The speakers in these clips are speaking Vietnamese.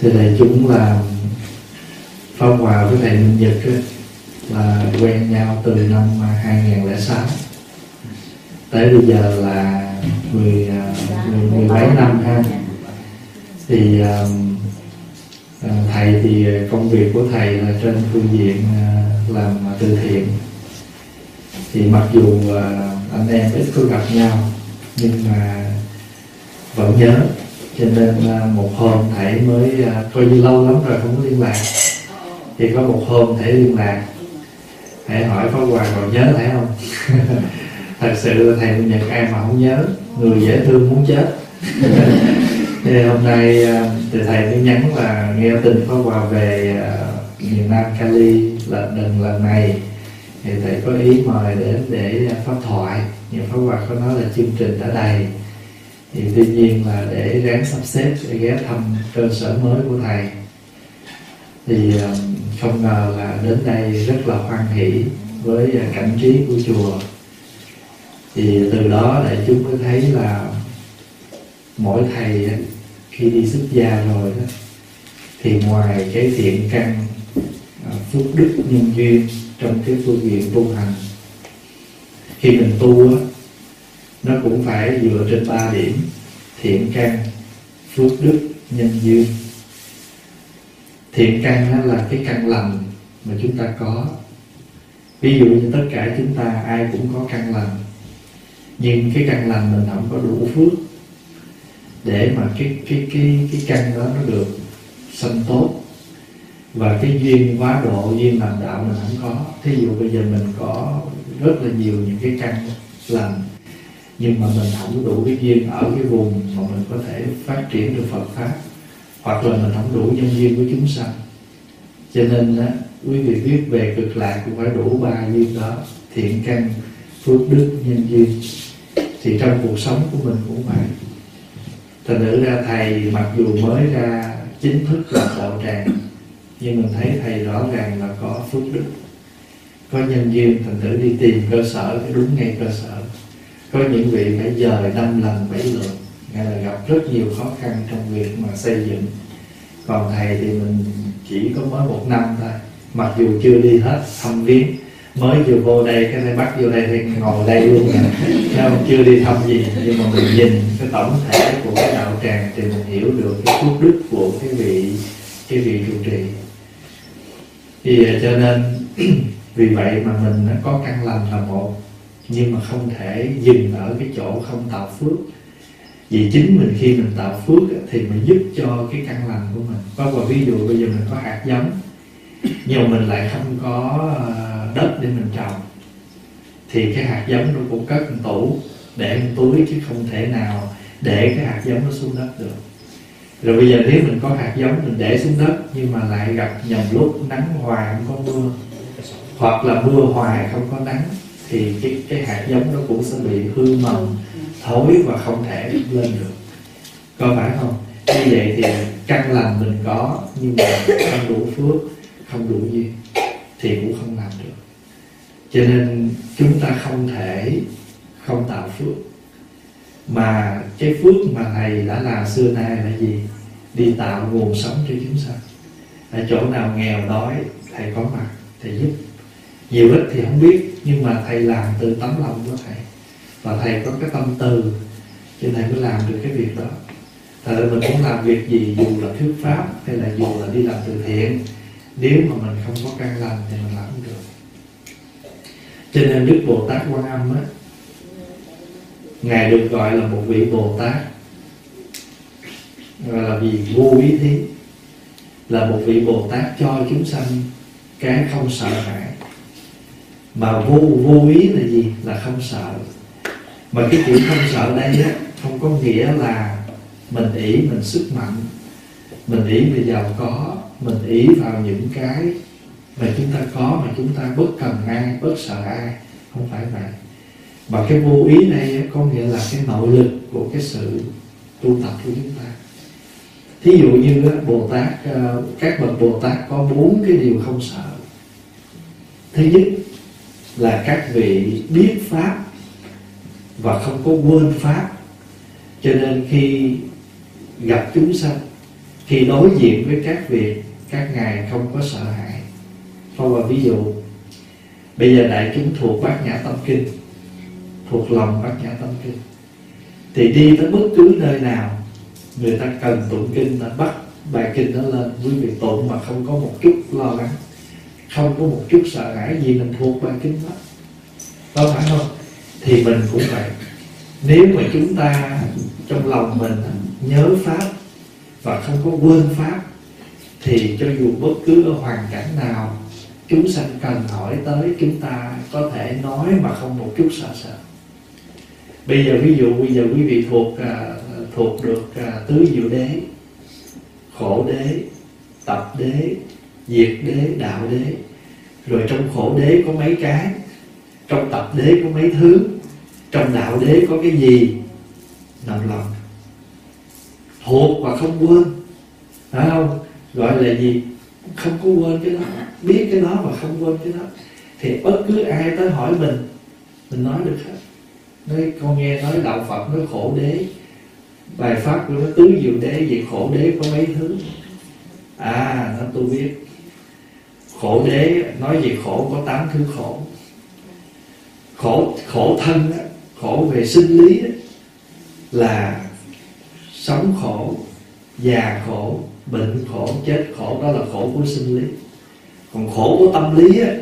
thì thầy chúng là Pháp Hòa với thầy Minh Nhật ấy, là quen nhau từ năm à, 2006 tới bây giờ là mười à, mười, mười mấy năm ha. Thì à, à, thầy thì công việc của thầy là trên phương diện làm từ thiện. Thì mặc dù anh em ít có gặp nhau nhưng mà vẫn nhớ cho nên à, một hôm thầy mới à, coi như lâu lắm rồi không có liên lạc. Thì có một hôm thầy liên lạc. Thầy hỏi pháp hòa, còn nhớ thầy không? Thật sự là thầy nhận ai mà không nhớ. Người dễ thương muốn chết. Thì hôm nay à, thì thầy mới nhắn là nghe tin pháp hòa về miền Nam Cali là lần lần này. Thì thầy có ý mời đến để pháp thoại. Nhưng pháp hòa có nói là chương trình đã đầy thì tuy nhiên là để ráng sắp xếp, để ghé thăm cơ sở mới của thầy. Thì um, không ngờ là đến đây rất là hoan hỷ với à, cảnh trí của chùa. Thì từ đó đại chúng mới thấy là mỗi thầy khi đi xuất gia rồi đó, thì ngoài cái thiện căn à, phúc đức nhân duyên trong cái phương diện tu hành, khi mình tu á nó cũng phải dựa trên ba điểm, thiện căn, phước đức, nhân duyên. Thiện căn đó là cái căn lành mà chúng ta có. Ví dụ như tất cả chúng ta, ai cũng có căn lành. Nhưng cái căn lành mình không có đủ phước để mà cái cái cái cái căn đó nó được sanh tốt. Và cái duyên quá độ, duyên làm đạo mình không có. Thí dụ bây giờ mình có rất là nhiều những cái căn lành nhưng mà mình không đủ cái duyên ở cái vùng mà mình có thể phát triển được Phật pháp hoặc là mình không đủ nhân duyên với chúng sanh. Cho nên á, quý vị biết về cực lạc cũng phải đủ ba duyên đó thiện căn phước đức nhân duyên. Thì trong cuộc sống của mình cũng vậy. Thành nữ ra thầy mặc dù mới ra chính thức là đạo tràng nhưng mình thấy thầy rõ ràng là có phước đức có nhân duyên. Thành tử đi tìm cơ sở cái đúng ngay cơ sở có những vị phải giờ năm lần, bảy lượt. Nghĩa là gặp rất nhiều khó khăn trong việc mà xây dựng. Còn thầy thì mình chỉ có mới một năm thôi. Mặc dù chưa đi hết thăm viếng. Mới vừa vô đây, cái này bắt vô đây thì ngồi đây luôn không chưa đi thăm gì. Nhưng mà mình nhìn cái tổng thể của cái đạo tràng thì mình hiểu được cái phước đức của cái vị cái vị trụ trì. Thì à, cho nên, vì vậy mà mình có căn lành là một nhưng mà không thể dừng ở cái chỗ không tạo phước. Vì chính mình khi mình tạo phước thì mình giúp cho cái căn lành của mình. Có một ví dụ bây giờ mình có hạt giống, nhưng mà mình lại không có ờ, đất để mình trồng. Thì cái hạt giống nó cũng cất một tủ để một túi chứ không thể nào để cái hạt giống nó xuống đất được. Rồi bây giờ nếu mình có hạt giống mình để xuống đất, nhưng mà lại gặp nhầm lúc nắng hoài không có mưa, hoặc là mưa hoài không có nắng thì cái cái hạt giống nó cũng sẽ bị hư mầm, thối và không thể lên được. Có phải không? Như vậy thì căn lành mình có, nhưng mà không đủ phước, không đủ duyên, thì cũng không làm được. Cho nên chúng ta không thể, không tạo phước. Mà cái phước mà thầy đã làm xưa nay là gì? Đi tạo nguồn sống cho chúng sanh. Ở chỗ nào nghèo đói, thầy có mặt, thầy giúp. Nhiều ít thì không biết nhưng mà thầy làm từ tấm lòng của thầy. Và thầy có cái tâm từ, cho thầy mới làm được cái việc đó. Thật ra mình cũng làm việc gì, dù là thuyết pháp hay là dù là đi làm từ thiện, nếu mà mình không có căn lành thì mình làm không được. Cho nên đức bồ tát quan âm á, ngài được gọi là một vị bồ tát. Gọi là vì vô ý thí. Là một vị bồ tát cho chúng sanh cái không sợ hãi mà vô vô ý là gì? Là không sợ. Mà cái chữ không sợ đây á, không có nghĩa là mình ý mình sức mạnh. Mình ý mình giàu có, mình ý vào những cái mà chúng ta có, mà chúng ta bất cần ai, bất sợ ai. Không phải vậy. Mà cái vô ý này có nghĩa là cái nội lực của cái sự tu tập của chúng ta. Thí dụ như bồ tát ờ, các bậc bồ tát có bốn cái điều không sợ. Thứ nhất là các vị biết pháp và không có quên pháp. Cho nên khi gặp chúng sanh, khi đối diện với các vị, các ngài không có sợ hãi. Phong là ví dụ, bây giờ đại chúng thuộc bát nhã tâm kinh, thuộc lòng bát nhã tâm kinh, thì đi tới bất cứ nơi nào, người ta cần tụng kinh là bắt bài kinh đó lên, quý vị tụng mà không có một chút lo lắng không có một chút sợ hãi gì mình thuộc bài kinh đó có phải không? Thì mình cũng vậy. Nếu mà chúng ta trong lòng mình nhớ pháp và không có quên pháp, thì cho dù bất cứ ở hoàn cảnh nào, chúng sanh cần hỏi tới chúng ta có thể nói mà không một chút sợ sợ. Bây giờ ví dụ, bây giờ quý vị thuộc à, thuộc được à, tứ diệu đế, khổ đế, tập đế diệt đế, đạo đế. Rồi trong khổ đế có mấy cái, trong tập đế có mấy thứ, trong đạo đế có cái gì? Nằm lòng. Thuộc và không quên. Phải không? Gọi là gì? Không có quên cái đó. Biết cái đó mà không quên cái đó. Thì bất cứ ai tới hỏi mình mình nói được hết. Nói, con nghe nói đạo phật nói khổ đế. Bài pháp của nó tứ diệu đế về khổ đế có mấy thứ? À nó tôi biết khổ đế nói về khổ có tám thứ khổ. Khổ khổ thân á, khổ về sinh lý là sống khổ già khổ bệnh khổ chết khổ đó là khổ của sinh lý. Còn khổ của tâm lý á,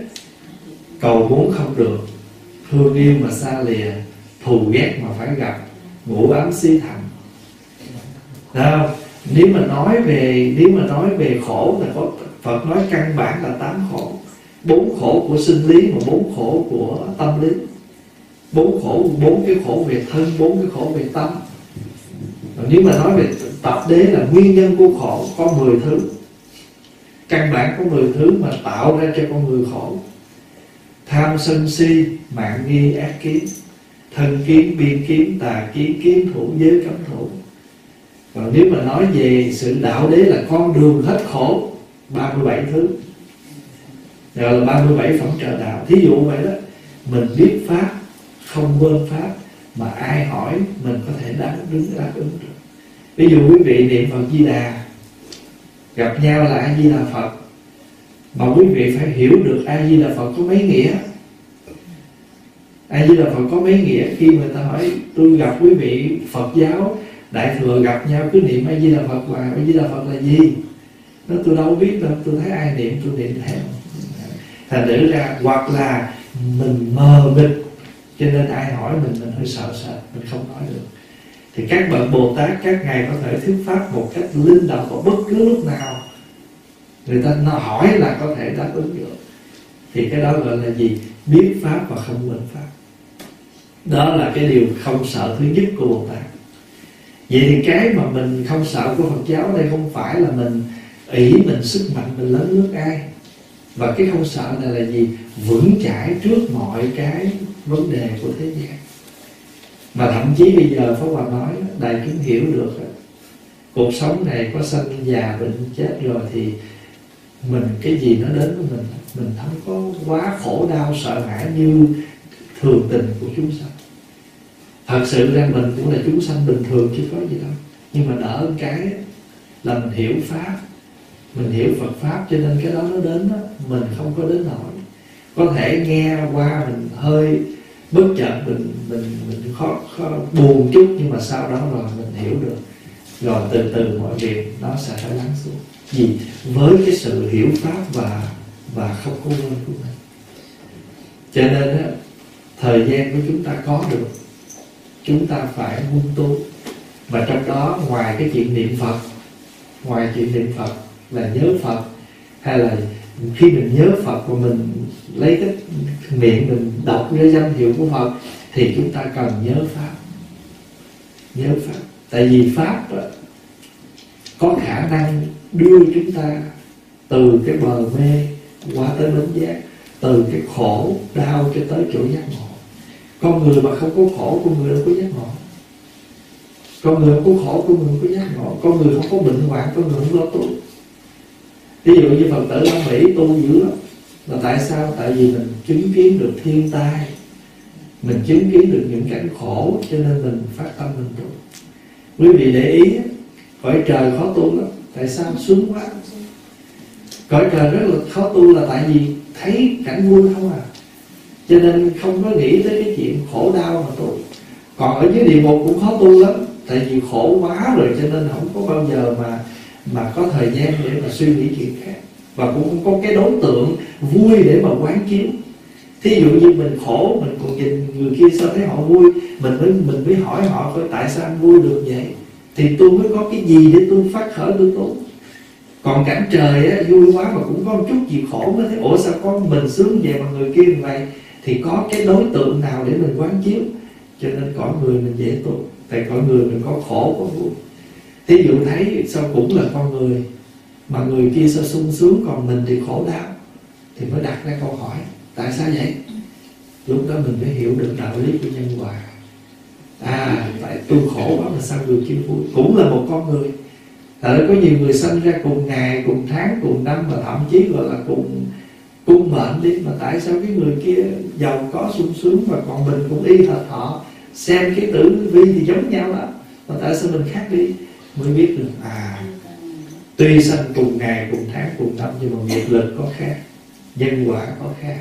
cầu muốn không được. Thương yêu mà xa lìa thù ghét mà phải gặp ngủ ám si thành. Không? nếu mà nói về nếu mà nói về khổ là có Phật nói căn bản là tám khổ. Bốn khổ của sinh lý và bốn khổ của tâm lý. Bốn khổ, bốn cái khổ về thân, bốn cái khổ về tâm. Còn nếu mà nói về tập đế là nguyên nhân của khổ, có 10 thứ. Căn bản có 10 thứ mà tạo ra cho con người khổ. Tham sân si, mạng nghi, ác kiến. Thân kiến, biên kiến, tà kiến kiến thủ, giới cấm thủ. Còn nếu mà nói về sự đạo đế là con đường hết khổ 37 thứ. Gọi là 37 phẩm trợ đạo. Thí dụ vậy đó, mình biết pháp, không quên pháp, mà ai hỏi, mình có thể đáp ứng đáp ứng được. Ví dụ quý vị niệm phật di đà, gặp nhau là a di đà phật. Mà quý vị phải hiểu được a di đà phật có mấy nghĩa. A di đà phật có mấy nghĩa? Khi người ta hỏi, tôi gặp quý vị phật giáo, đại thừa gặp nhau, cứ niệm a di đà phật là a di đà phật là gì? Nó tôi đâu biết đâu, tôi thấy ai niệm, tôi niệm theo. Thành thử ra, hoặc là mình mờ mịt, cho nên ai hỏi mình mình hơi sợ sợ, mình không nói được. Thì các bậc bồ tát các ngài có thể thuyết pháp một cách linh động vào bất cứ lúc nào. Người ta nó hỏi là có thể đáp ứng được. Thì cái đó gọi là gì? Biết pháp và không quên pháp. Đó là cái điều không sợ thứ nhất của bồ tát vậy thì cái mà mình không sợ của phật giáo đây không phải là mình ý mình sức mạnh, mình lớn nước ai? Và cái không sợ này là gì? Vững chãi trước mọi cái vấn đề của thế gian. Mà thậm chí bây giờ Pháp Hòa nói, đại chúng hiểu được cuộc sống này có sanh già bệnh chết rồi thì mình, cái gì nó đến với mình mình không có quá khổ đau, sợ hãi như thường tình của chúng sanh. Thật sự ra mình cũng là chúng sanh bình thường chứ có gì đâu. Nhưng mà đỡ một cái là mình hiểu pháp mình hiểu Phật pháp cho nên cái đó nó đến đó, mình không có đến nổi. Có thể nghe qua mình hơi bất chợt mình mình mình khó, khó buồn chút nhưng mà sau đó rồi mình hiểu được. Rồi từ từ mọi việc nó sẽ phải lắng xuống. Gì với cái sự hiểu pháp và và không có quên của mình. Cho nên á, thời gian của chúng ta có được chúng ta phải huân tu. Và trong đó ngoài cái chuyện niệm phật ngoài chuyện niệm phật là nhớ phật hay là khi mình nhớ phật và mình lấy cái miệng mình đọc cái danh hiệu của phật thì chúng ta cần nhớ pháp. Nhớ pháp. Tại vì pháp đó, có khả năng đưa chúng ta từ cái bờ mê qua tới bến giác từ cái khổ đau cho tới chỗ giác ngộ. Con người mà không có khổ con người đâu có giác ngộ. Con người không có khổ con người không có giác ngộ. Con người không có bệnh hoạn con người không lo tu ví dụ như phật tử ở mỹ tu dữ lắm. Là tại sao? Tại vì mình chứng kiến được thiên tai. Mình chứng kiến được những cảnh khổ, cho nên mình phát tâm mình tu. Quý vị để ý cõi trời khó tu lắm. Tại sao? Sướng quá. Cõi trời rất là khó tu là tại vì thấy cảnh vui không à. Cho nên không có nghĩ tới cái chuyện khổ đau mà tu. Còn ở dưới địa ngục cũng khó tu lắm. Tại vì khổ quá rồi, cho nên không có bao giờ mà mà có thời gian để mà suy nghĩ chuyện khác. Và cũng không có cái đối tượng vui để mà quán chiếu. Thí dụ như mình khổ mình còn nhìn người kia sao thấy họ vui? Mình mới mình mới hỏi họ coi tại sao anh vui được vậy? Thì tôi mới có cái gì để tôi phát khởi tôi tu còn cảnh trời á, vui quá mà cũng có một chút gì khổ mới thấy ủa sao con mình sướng vậy mà người kia như vậy? Thì có cái đối tượng nào để mình quán chiếu? Cho nên có người mình dễ tu. Tại có người mình có khổ có vui thí dụ thấy sao cũng là con người, mà người kia sao sung sướng, còn mình thì khổ đau, thì mới đặt ra câu hỏi, tại sao vậy? Lúc đó mình mới hiểu được đạo lý của nhân quả. À tại tôi khổ quá mà sao người kia vui? Cũng là một con người. Tại có nhiều người sinh ra cùng ngày, cùng tháng, cùng năm, mà thậm chí gọi là cùng cung mệnh đi, mà tại sao cái người kia giàu có, sung sướng và còn mình cũng y hệt họ? Xem cái tử vi thì giống nhau đó mà tại sao mình khác đi? Mới biết được à tuy sanh cùng ngày, cùng tháng, cùng năm, nhưng mà nghiệp lực có khác, nhân quả có khác.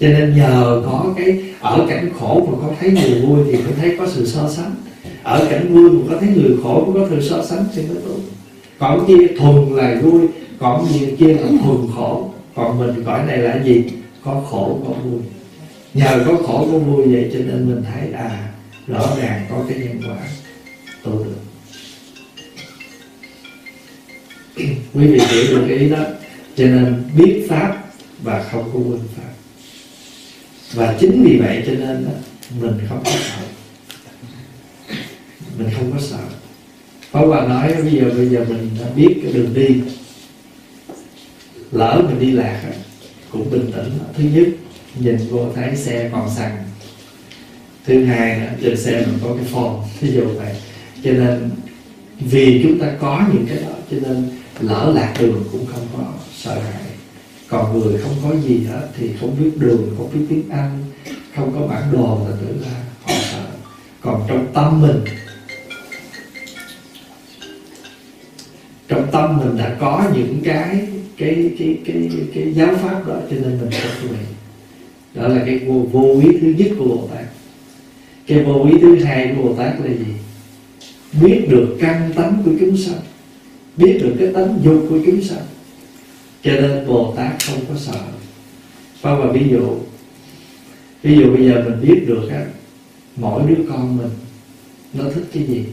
Cho nên nhờ có cái, ở cảnh khổ mà có thấy người vui thì mới thấy có sự so sánh. Ở cảnh vui mà có thấy người khổ cũng có sự so sánh thì mới tốt. Còn kia thuần là vui, còn gì kia là thuần khổ. Còn mình cõi này là gì? Có khổ, có vui. Nhờ có khổ, có vui vậy cho nên mình thấy à rõ ràng có cái nhân quả tu được. quý vị hiểu được cái ý đó. Cho nên biết pháp và không có quên pháp. Và chính vì vậy cho nên đó, mình không có sợ. Mình không có sợ. Pháp Hòa nói bây giờ bây giờ mình đã biết cái đường đi Lỡ mình đi lạc Cũng bình tĩnh. Thứ nhất nhìn vô thấy xe còn xăng Thứ hai trên xe mình có cái phòng thí dụ vậy. Cho nên vì chúng ta có những cái đó Cho nên lỡ lạc đường cũng không có sợ hãi. Còn người không có gì hết thì không biết đường không biết tiếng anh không có bản đồ là tự là họ sợ. Còn trong tâm mình trong tâm mình đã có những cái cái cái cái cái, cái giáo pháp đó cho nên mình không tu đó là cái vô, vô ý thứ nhất của bồ tát. Cái vô ý thứ hai của bồ tát là gì? Biết được căn tánh của chúng sanh biết được cái tánh dục của chúng sanh. Cho nên bồ tát không có sợ. Và và ví dụ ví dụ bây giờ mình biết được á, mỗi đứa con mình nó thích cái gì.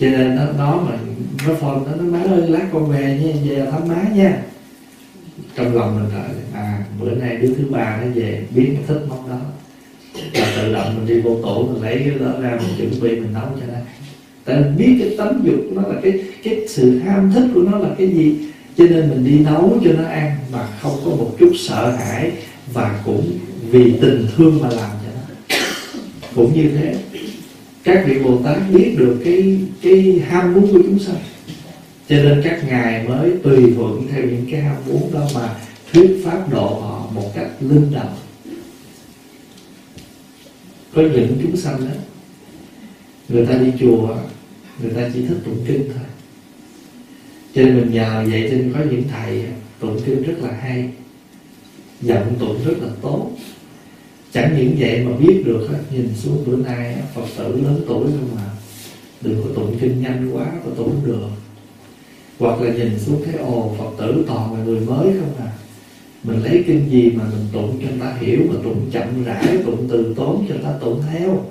Cho nên nó nó mà nó phone nó nó má ơi, lát con về nha, về thăm má nha. Trong lòng mình lại à bữa nay đứa thứ ba nó về biết nó thích món đó. Là tự động mình đi vô tổ mình lấy cái đó ra, mình chuẩn bị, mình nấu cho nó tại mình biết cái tánh dục nó là cái cái sự ham thích của nó là cái gì. Cho nên mình đi nấu cho nó ăn mà không có một chút sợ hãi và cũng vì tình thương mà làm cho nó. Cũng như thế. Các vị bồ tát biết được cái cái ham muốn của chúng sanh. Cho nên các ngài mới tùy thuận theo những cái ham muốn đó mà thuyết pháp độ họ một cách linh động có những chúng sanh đó, người ta đi chùa người ta chỉ thích tụng kinh thôi. Cho nên mình nhờ vậy cho nên có những thầy tụng kinh rất là hay, giọng tụng rất là tốt. Chẳng những vậy mà biết được nhìn xuống bữa nay phật tử lớn tuổi không mà đừng có tụng kinh nhanh quá có tụng được. Hoặc là nhìn xuống thấy, ồ, phật tử toàn là người mới không à. Mình lấy kinh gì mà mình tụng cho người ta hiểu mà tụng chậm rãi, tụng từ tốn cho người ta tụng theo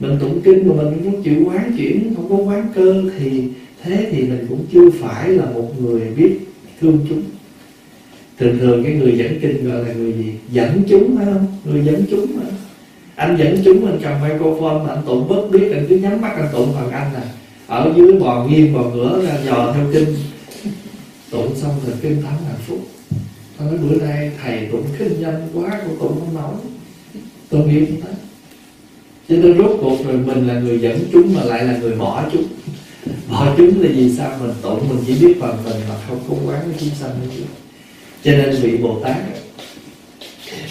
mình tụng kinh mà mình không chịu quán chuyển, không có quán cơ thì thế thì mình cũng chưa phải là một người biết thương chúng. Thường thường cái người dẫn kinh gọi là người gì? Dẫn chúng phải không? Người dẫn chúng mà anh dẫn chúng, anh cầm microphone mà anh tụng bất biết, anh cứ nhắm mắt anh tụng bằng anh nè ở dưới bò nghiêng bò ngửa ra dò theo kinh. Tụng xong rồi kinh thắng hạnh phúc. Tôi nói bữa nay thầy tụng kinh nhanh quá cô tụng không nổi. Tôi nghĩ không cho nên rốt cuộc rồi mình là người dẫn chúng mà lại là người bỏ chúng. Bỏ chúng là vì sao mình tụng mình chỉ biết phần mình mà không có quán với chúng sanh nữa cho nên vị bồ tát,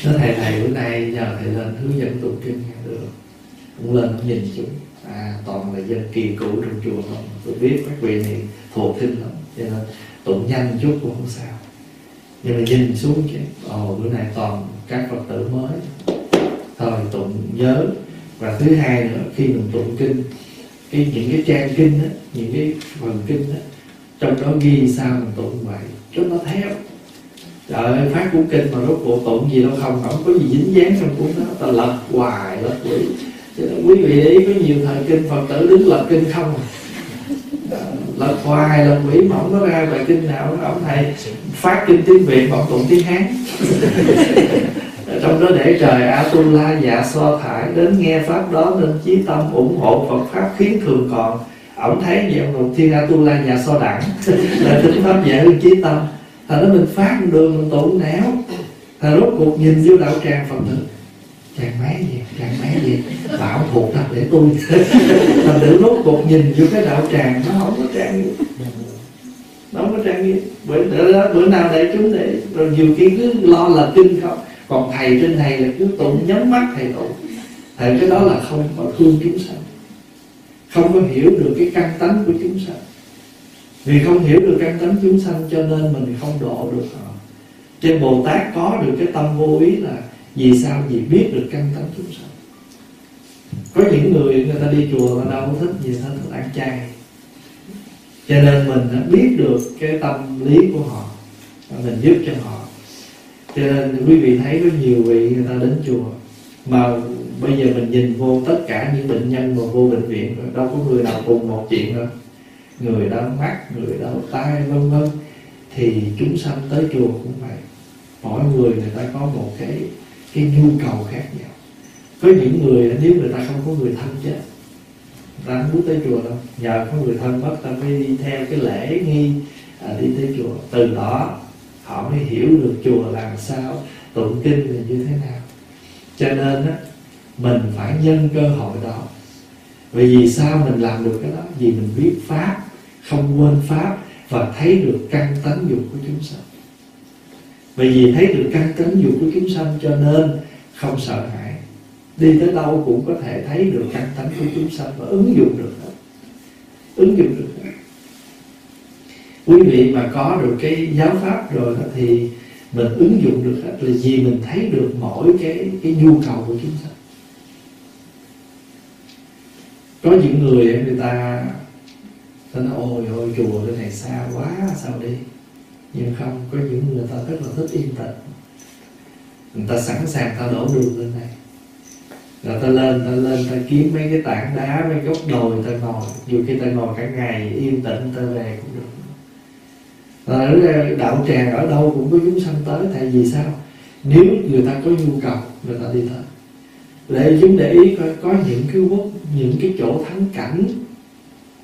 nó thầy thầy bữa nay nhờ thầy lên hướng dẫn tụng kinh nghe được. Cũng lên nhìn chúng. À toàn là dân kỳ cũ trong chùa không? Tôi biết các vị này thuộc kinh lắm. Cho nên tụng nhanh chút cũng không sao. Nhưng mà nhìn xuống chứ. Ồ, bữa nay toàn các phật tử mới. Thôi tụng nhớ và thứ hai nữa, khi mình tụng kinh, cái những cái trang kinh á, những cái phần kinh á, trong đó ghi sao mình tụng vậy cho nó theo trời ơi, phát cuốn kinh mà rốt cuộc tụng gì đâu, không không có gì dính dáng trong cuốn đó, ta lật hoài, lật quỷ. Quý vị để ý có nhiều thời kinh phật tử đứng lật kinh không à? lật hoài, lật quỷ mà không có ra bài kinh nào ông thầy phát kinh tiếng việt bọn tụng tiếng hán trong đó để trời Atula dạ so thải đến nghe pháp đó nên chí tâm ủng hộ Phật pháp khiến thường còn. Ổng thấy vậy ông đầu thiên Atula dạ so đẳng. Là tính pháp dễ hơn chí tâm. Thành nó mình phát đường mình tổn néo thành rốt cuộc nhìn vô đạo tràng Phật tử chàng máy gì chàng máy gì? Bảo thuộc thật để tôi thành thử rốt cuộc nhìn vô cái đạo tràng nó không có trang gì nó không có trang nghiêm. Bữa, bữa, bữa nào để chúng để rồi nhiều khi cứ lo là kinh không còn thầy trên thầy là cứ tụng, nhắm mắt thầy tụng. Thầy cái đó là không có thương chúng sanh. Không có hiểu được cái căn tánh của chúng sanh. Vì không hiểu được căn tánh chúng sanh cho nên mình không độ được họ. Trên bồ tát có được cái tâm vô ý là vì sao? Vì biết được căn tánh chúng sanh. Có những người người ta đi chùa người ta đâu có thích gì hết thích ăn chay. Cho nên mình đã biết được cái tâm lý của họ. Mình giúp cho họ cho nên quý vị thấy có nhiều vị người ta đến chùa. Mà bây giờ mình nhìn vô tất cả những bệnh nhân mà vô bệnh viện rồi đâu có người nào cùng một chuyện đâu. Người đau mắt người đau tai vân vân. Thì chúng sanh tới chùa cũng vậy. Mỗi người người ta có một cái cái nhu cầu khác nhau. Có những người nếu người ta không có người thân chết người ta không muốn tới chùa đâu. Nhờ có người thân mất ta mới đi theo cái lễ nghi à, đi tới chùa. Từ đó họ mới hiểu được chùa làm sao, tụng kinh là như thế nào. Cho nên á, mình phải nhân cơ hội đó. Vì vì sao mình làm được cái đó? Vì mình biết pháp, không quên pháp và thấy được căn tánh dục của chúng sanh. Vì vì thấy được căn tánh dục của chúng sanh cho nên không sợ hãi. Đi tới đâu cũng có thể thấy được căn tánh của chúng sanh và ứng dụng được hết. Ứng dụng được hết quý vị mà có được cái giáo pháp rồi đó thì mình ứng dụng được hết là gì mình thấy được mỗi cái cái nhu cầu của chúng ta. Có những người người ta ta nói, ôi ôi, chùa cái này xa quá, sao đi? Nhưng không, có những người ta rất là thích yên tĩnh. Người ta sẵn sàng ta đổ đường lên này rồi ta lên ta lên, ta kiếm mấy cái tảng đá, mấy gốc đồi, ta ngồi. Dù khi ta ngồi cả ngày yên tĩnh, ta về cũng được. Ờ, ở đạo tràng ở đâu cũng có chúng sanh tới, tại vì sao? Nếu người ta có nhu cầu, người ta đi tới. Để chúng để ý coi có những cái quốc, những cái chỗ thắng cảnh.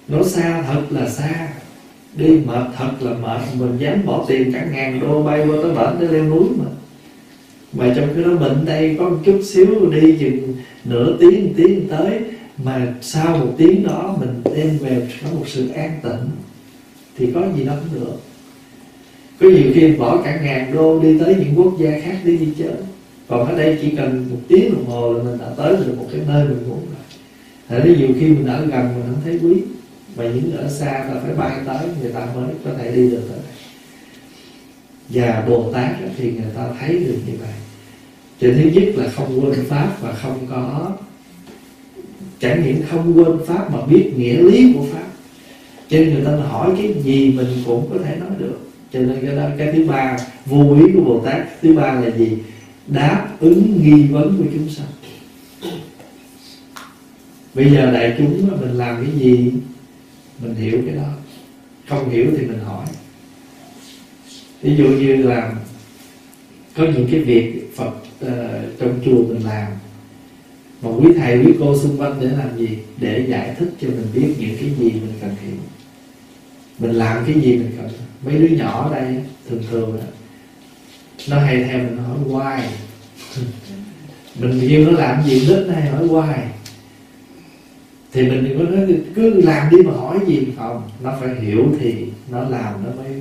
Nó xa thật là xa. Đi mệt thật là mệt. Mình dám bỏ tiền cả ngàn đô bay qua tới bển để leo núi mà. Mà trong cái đó mình đây có một chút xíu đi chừng nửa tiếng, một tiếng tới. Mà sau một tiếng đó mình đem về có một sự an tịnh. Thì có gì đâu cũng được có nhiều khi bỏ cả ngàn đô đi tới những quốc gia khác đi đi chơi. Còn ở đây chỉ cần một tiếng đồng hồ là mình đã tới được một cái nơi mình muốn rồi. Thế ra nhiều khi mình ở gần mình không thấy quý. Mà những ở xa ta phải bay tới, Người ta mới có thể đi được tới. Và Bồ Tát thì người ta thấy được như vậy. Cho thứ nhất là không quên Pháp Và không có Chẳng những không quên Pháp Mà biết nghĩa lý của Pháp. Cho nên người ta hỏi cái gì mình cũng có thể nói được. Cho nên cái đó cái thứ ba Vô ý của Bồ Tát Thứ ba là gì? Đáp ứng nghi vấn của chúng sanh. Bây giờ đại chúng mình làm cái gì? Mình hiểu cái đó. Không hiểu thì mình hỏi. Ví dụ như là có những cái việc phật uh, trong chùa mình làm. Mà quý thầy quý cô xung quanh để làm gì? Để giải thích cho mình biết những cái gì mình cần hiểu mình làm cái gì mình cần mấy đứa nhỏ ở đây thường thường đó, nó hay theo mình hỏi why. Mình kêu nó làm gì đến nay hỏi why. Thì mình đừng có nói cứ làm đi mà hỏi gì không. Nó phải hiểu thì nó làm nó mới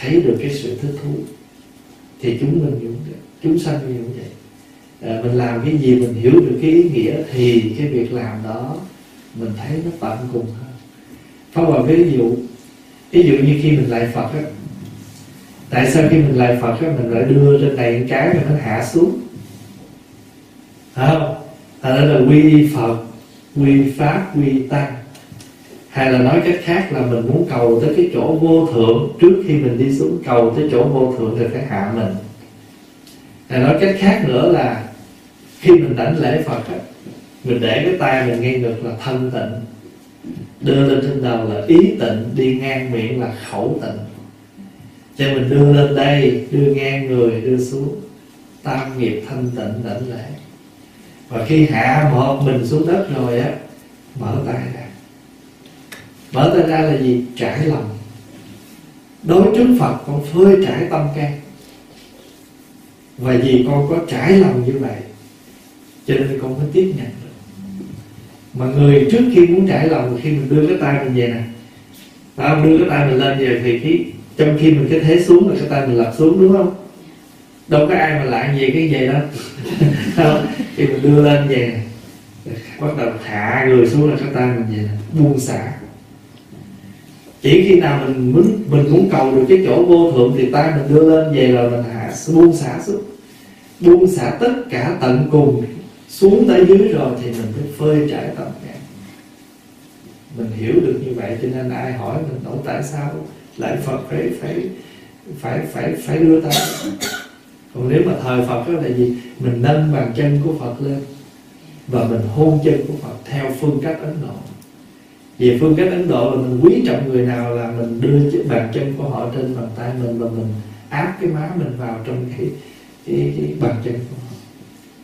thấy được cái sự thích thú. Thì chúng mình cũng chúng sanh như vậy. À, mình làm cái gì mình hiểu được cái ý nghĩa thì cái việc làm đó mình thấy nó tận cùng hơn. Phong Hòa ví dụ ví dụ như khi mình lại phật á, tại sao khi mình lại phật á, mình lại đưa trên này cái rồi nó hạ xuống? Phải không? Thành ra là quy phật, quy pháp, quy tăng. Hay là nói cách khác là mình muốn cầu tới cái chỗ vô thượng trước khi mình đi xuống, cầu tới chỗ vô thượng thì phải hạ mình. Hay nói cách khác nữa là khi mình đảnh lễ phật á, mình để cái tay mình ngay ngực là thân tịnh đưa lên trên đầu là ý tịnh, đi ngang miệng là khẩu tịnh. Cho mình đưa lên đây, đưa ngang người, đưa xuống. Tam nghiệp thanh tịnh, đảnh lễ. Và khi hạ một mình xuống đất rồi á, mở tay ra. Mở tay ra là gì? Trải lòng. Đối trước phật, con phơi trải tâm can. Và vì con có trải lòng như vậy, cho nên con mới tiếp nhận được mà người trước khi muốn trải lòng, khi mình đưa cái tay mình về nè. Không đưa cái tay mình lên về thì khí trong khi mình cái thế xuống là cái tay mình lật xuống, đúng không? Đâu có ai mà lại về cái về đó. Không khi mình đưa lên về, bắt đầu hạ người xuống là cái tay mình về buông xả. Chỉ khi nào mình muốn mình muốn cầu được cái chỗ vô thượng thì tay mình đưa lên về rồi mình hạ, buông xả xuống. Buông xả tất cả tận cùng xuống tới dưới rồi thì mình mới phơi trải tâm nhãn mình hiểu được như vậy cho nên ai hỏi mình đâu tại sao lại Phật phải phải phải phải phải đưa tay còn nếu mà thời Phật đó là gì? Mình nâng bàn chân của Phật lên và mình hôn chân của Phật theo phương cách Ấn Độ. Về phương cách Ấn Độ là mình quý trọng người nào là mình đưa chiếc bàn chân của họ trên bàn tay mình và mình áp cái má mình vào trong cái cái, cái bàn chân của họ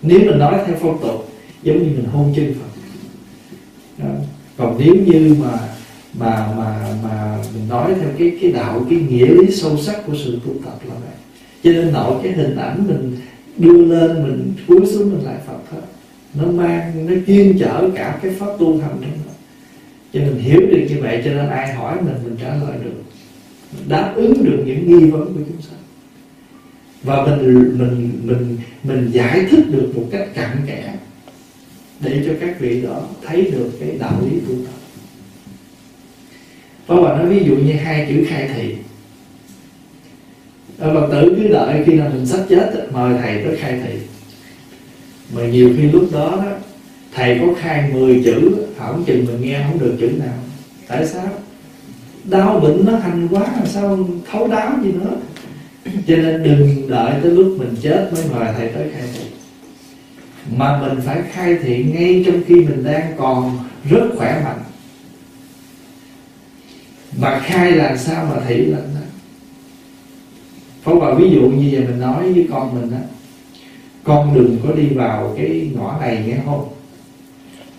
nếu mình nói theo phong tục, giống như mình hôn chân Phật. Đó. còn nếu như mà mà mà mà mình nói theo cái cái đạo, cái nghĩa lý sâu sắc của sự tu tập là vậy. Cho nên nội cái hình ảnh mình đưa lên, mình cúi xuống mình lại Phật thôi nó mang, nó chuyên chở cả cái pháp tu hành đó. Cho mình hiểu được như vậy, cho nên ai hỏi mình mình trả lời được. Mình đáp ứng được những nghi vấn của chúng sanh và mình mình mình mình giải thích được một cách cặn kẽ để cho các vị đó thấy được cái đạo lý tu tập Pháp Hòa nói ví dụ như hai chữ khai thị. Ở Phật tử cứ đợi khi nào mình sắp chết mời thầy tới khai thị. Mà nhiều khi lúc đó, đó thầy có khai 10 chữ không chừng mình nghe không được chữ nào. Tại sao? Đau bệnh nó hành quá làm sao thấu đáo gì nữa? cho nên đừng đợi tới lúc mình chết mới mời thầy tới khai thị. Mà mình phải khai thị ngay trong khi mình đang còn rất khỏe mạnh. Mà khai làm sao mà thị lên đó có Hòa ví dụ như vậy mình nói với con mình á, Con đừng có đi vào cái ngõ này nghe không?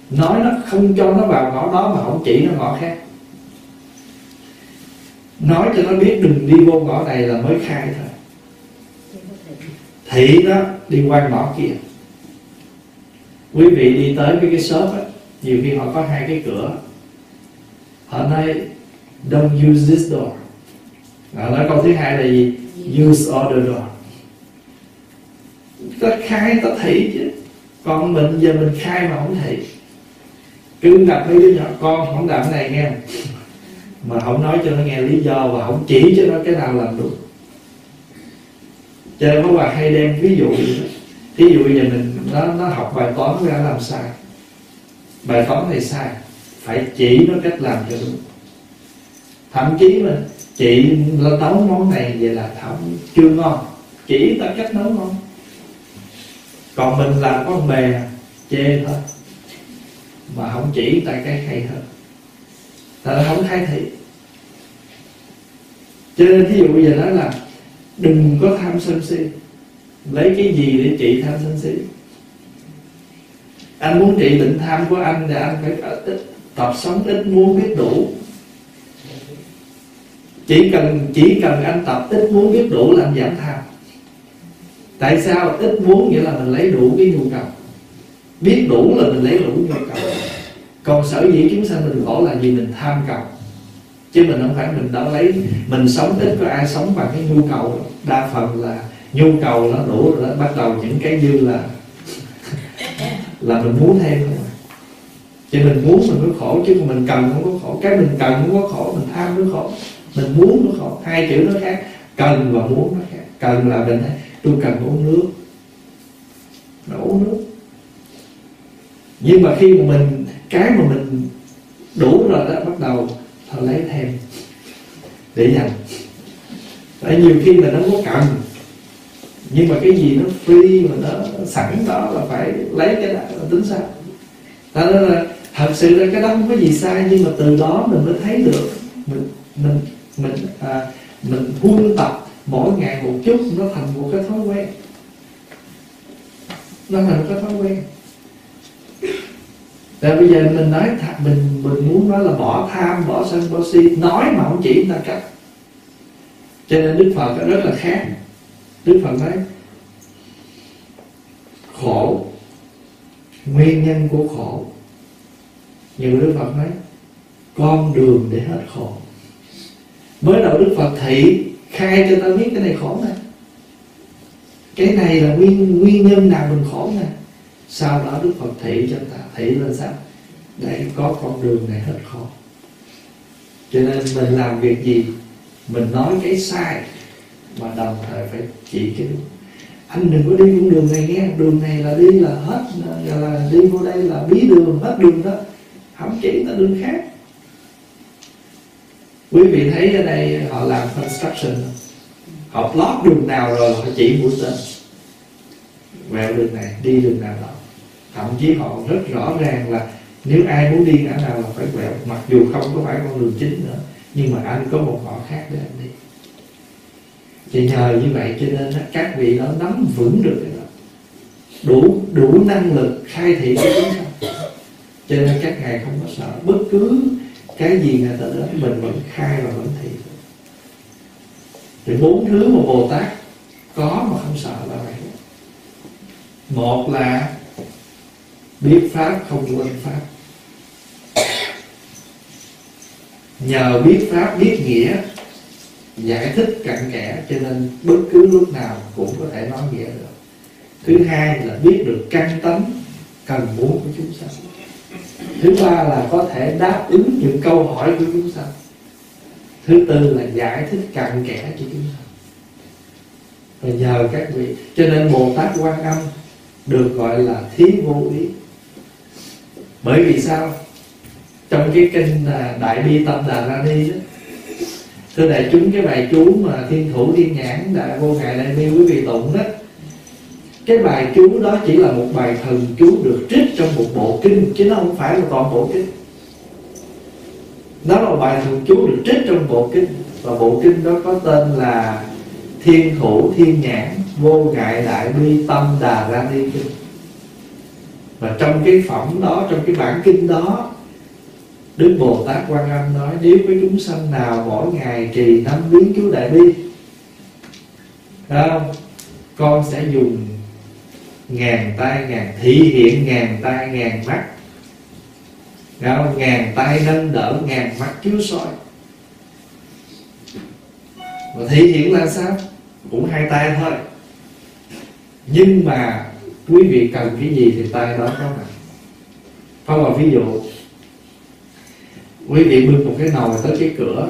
Nói nó không cho nó vào ngõ đó mà không chỉ nó ngõ khác. Nói cho nó biết đừng đi vô ngõ này là mới khai thôi. Thị đó, đi qua ngõ kia. Quý vị đi tới cái cái shop á, Nhiều khi họ có hai cái cửa. Họ nói, Don't use this door. Họ Nói câu thứ hai là gì? Use other door. Ta khai ta thị chứ. Còn mình giờ mình khai mà không thị. Cứ gặp mấy đứa nhỏ, Con, không làm này nghe. Mà không nói cho nó nghe lý do Và không chỉ cho nó cái nào làm đúng Cho nên có bà hay đem ví dụ Ví dụ bây giờ mình nó, nó học bài toán ra làm sai. Bài toán này sai Phải chỉ nó cách làm cho đúng. Thậm chí mà chị nấu món này vậy là không chưa ngon. Chỉ ta cách nấu ngon. Còn mình làm con bè chê thôi. Mà không chỉ tại cái hay hơn tại không thay thị. Cho nên thí dụ bây giờ nói là đừng có tham sân si. Lấy cái gì để trị tham sân si? Anh muốn trị bệnh tham của anh thì anh phải ít tập sống, ít muốn, biết đủ. Chỉ cần chỉ cần anh tập ít muốn, biết đủ là anh giảm tham. Tại sao ít muốn? Nghĩa là mình lấy đủ cái nhu cầu. Biết đủ là mình lấy đủ nhu cầu còn sở dĩ chúng sanh mình khổ là vì mình tham cầu. Chứ mình không phải mình đâu lấy, mình sống ít có ai sống bằng cái nhu cầu. Đa phần là nhu cầu nó đủ rồi đó. Bắt đầu những cái dư là là mình muốn thêm thôi. Cho mình muốn mình mới khổ, chứ mình cần không có khổ. Cái mình cần không có khổ, mình tham mới khổ. Mình muốn nó khổ. Hai chữ nó khác. Cần và muốn nó khác. Cần là mình tôi cần uống nước. Nó uống nước. Nhưng mà khi mà mình cái mà mình đủ rồi đó bắt đầu họ lấy thêm. Để dành. Tại nhiều khi mình không có cần nhưng mà cái gì nó free mà nó sẵn đó là phải lấy cái đó là tính sao? Ta nói là thật sự là cái đó không có gì sai nhưng mà từ đó mình mới thấy được mình mình mình à, mình huân tập mỗi ngày một chút nó thành một cái thói quen. Nó thành một cái thói quen. Tại bây giờ mình nói mình mình muốn nói là bỏ tham, bỏ sân, bỏ si. Nói mà không chỉ người ta cách Cho nên Đức Phật rất là khác. Đức Phật nói Khổ Nguyên nhân của khổ. Nhiều Đức Phật nói Con đường để hết khổ. Mới đầu Đức Phật thị Khai cho ta biết cái này khổ nè Cái này là nguyên nguyên nhân nào mình khổ nè sau đó đức phật thị cho ta thị lên sao để có con đường này hết khó. Cho nên mình làm việc gì, mình nói cái sai mà đồng thời phải chỉ cái đúng. Anh đừng có đi con đường này nghe, đường này là đi là hết, là đi vô đây là bí đường, hết đường đó. Không chỉ là đường khác. Quý vị thấy ở đây họ làm construction. Họ plot đường nào rồi họ chỉ mũi tên quẹo đường này, đi đường nào đó. Thậm chí họ rất rõ ràng là nếu ai muốn đi ngã nào là phải quẹo, mặc dù không có phải con đường chính nữa, nhưng mà anh có một ngõ khác để anh đi. Thì nhờ như vậy cho nên các vị đó nắm vững được cái đó. Đủ đủ năng lực khai thị cái chúng sanh. Cho nên các ngài không có sợ bất cứ cái gì người tự đến, mình vẫn khai và vẫn thị. Thì bốn thứ mà bồ tát có mà không sợ là vậy một là biết pháp, không quên pháp. Nhờ biết pháp, biết nghĩa, giải thích cặn kẽ, cho nên bất cứ lúc nào cũng có thể nói nghĩa được. Thứ hai là biết được căn tánh cần muốn của chúng sanh. Thứ ba là có thể đáp ứng những câu hỏi của chúng sanh. Thứ tư là giải thích cặn kẽ cho chúng sanh. Và nhờ các vị, cho nên bồ tát quan âm được gọi là thí vô ý. Bởi vì sao? Trong cái kinh là đại bi tâm đà ra đi đó, thưa đại chúng, cái bài chú mà thiên thủ thiên nhãn đại vô ngại đại bi quý vị tụng đó, cái bài chú đó chỉ là một bài thần chú được trích trong một bộ kinh, chứ nó không phải là toàn bộ kinh. Nó là một bài thần chú được trích trong bộ kinh, và bộ kinh đó có tên là thiên thủ thiên nhãn vô ngại đại bi tâm đà ra đi kinh. Và trong cái phẩm đó, trong cái bản kinh đó, Đức Bồ Tát Quan Âm nói, Nếu với chúng sanh nào mỗi ngày trì năm biến chú đại bi không? Con sẽ dùng ngàn tay ngàn thị hiện ngàn tay ngàn mắt. Không? ngàn tay nâng đỡ, ngàn mắt chiếu soi. Và thị hiện là sao? Cũng hai tay thôi nhưng mà quý vị cần cái gì thì tay đó có mặt. Phong là ví dụ, quý vị bưng một cái nồi tới cái cửa,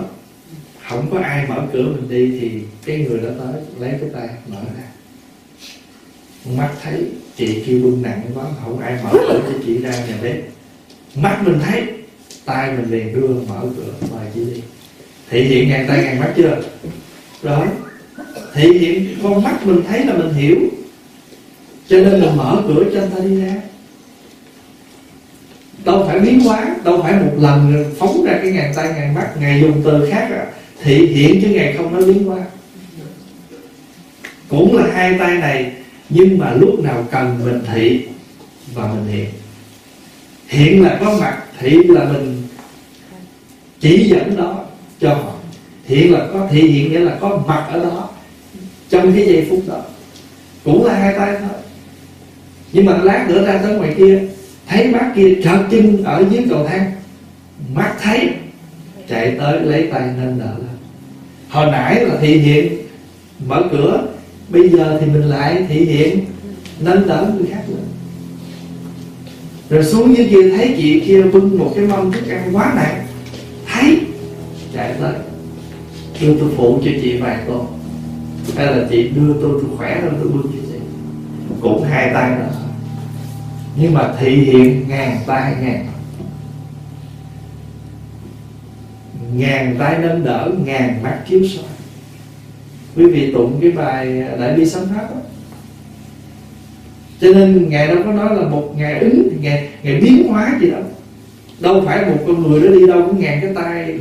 không có ai mở cửa mình đi thì cái người đó tới lấy cái tay mở ra. Mắt thấy chị kêu bưng nặng quá, không ai mở cửa cho chị ra nhà bếp. Mắt mình thấy, tay mình liền đưa mở cửa mời chị đi. Thị hiện ngàn tay ngàn mắt chưa? Rồi. Thị hiện con mắt mình thấy là mình hiểu cho nên là mở cửa cho anh ta đi ra. Đâu phải biến hóa đâu phải một lần phóng ra cái ngàn tay ngàn mắt ngày dùng từ khác à, thị hiện chứ ngày không nói biến hóa cũng là hai tay này nhưng mà lúc nào cần mình thị và mình hiện. Hiện là có mặt thị là mình chỉ dẫn đó cho họ. Hiện là có thị hiện nghĩa là có mặt ở đó trong cái giây phút đó. Cũng là hai tay thôi nhưng mà lát nữa ra tới ngoài kia, thấy bác kia trợt chân ở dưới cầu thang. Mắt thấy, chạy tới lấy tay nâng đỡ lên. Hồi nãy là thị hiện, mở cửa, bây giờ thì mình lại thị hiện nâng đỡ người khác lên. Rồi xuống dưới kia thấy chị kia bưng một cái mâm thức ăn quá nặng, thấy, chạy tới. Đưa tôi phụ cho chị vài tô hay là chị đưa tôi tôi khỏe hơn tôi bưng cho chị. Cũng hai tay nữa nhưng mà thị hiện ngàn tay ngàn. Ngàn tay nâng đỡ, ngàn mắt chiếu soi. Quý vị tụng cái bài à, đại bi sám pháp đó. Cho nên ngài đâu có nói là một ngày ứng ngày ngày biến hóa gì đâu. Đâu phải một con người đó đi đâu cũng ngàn cái tay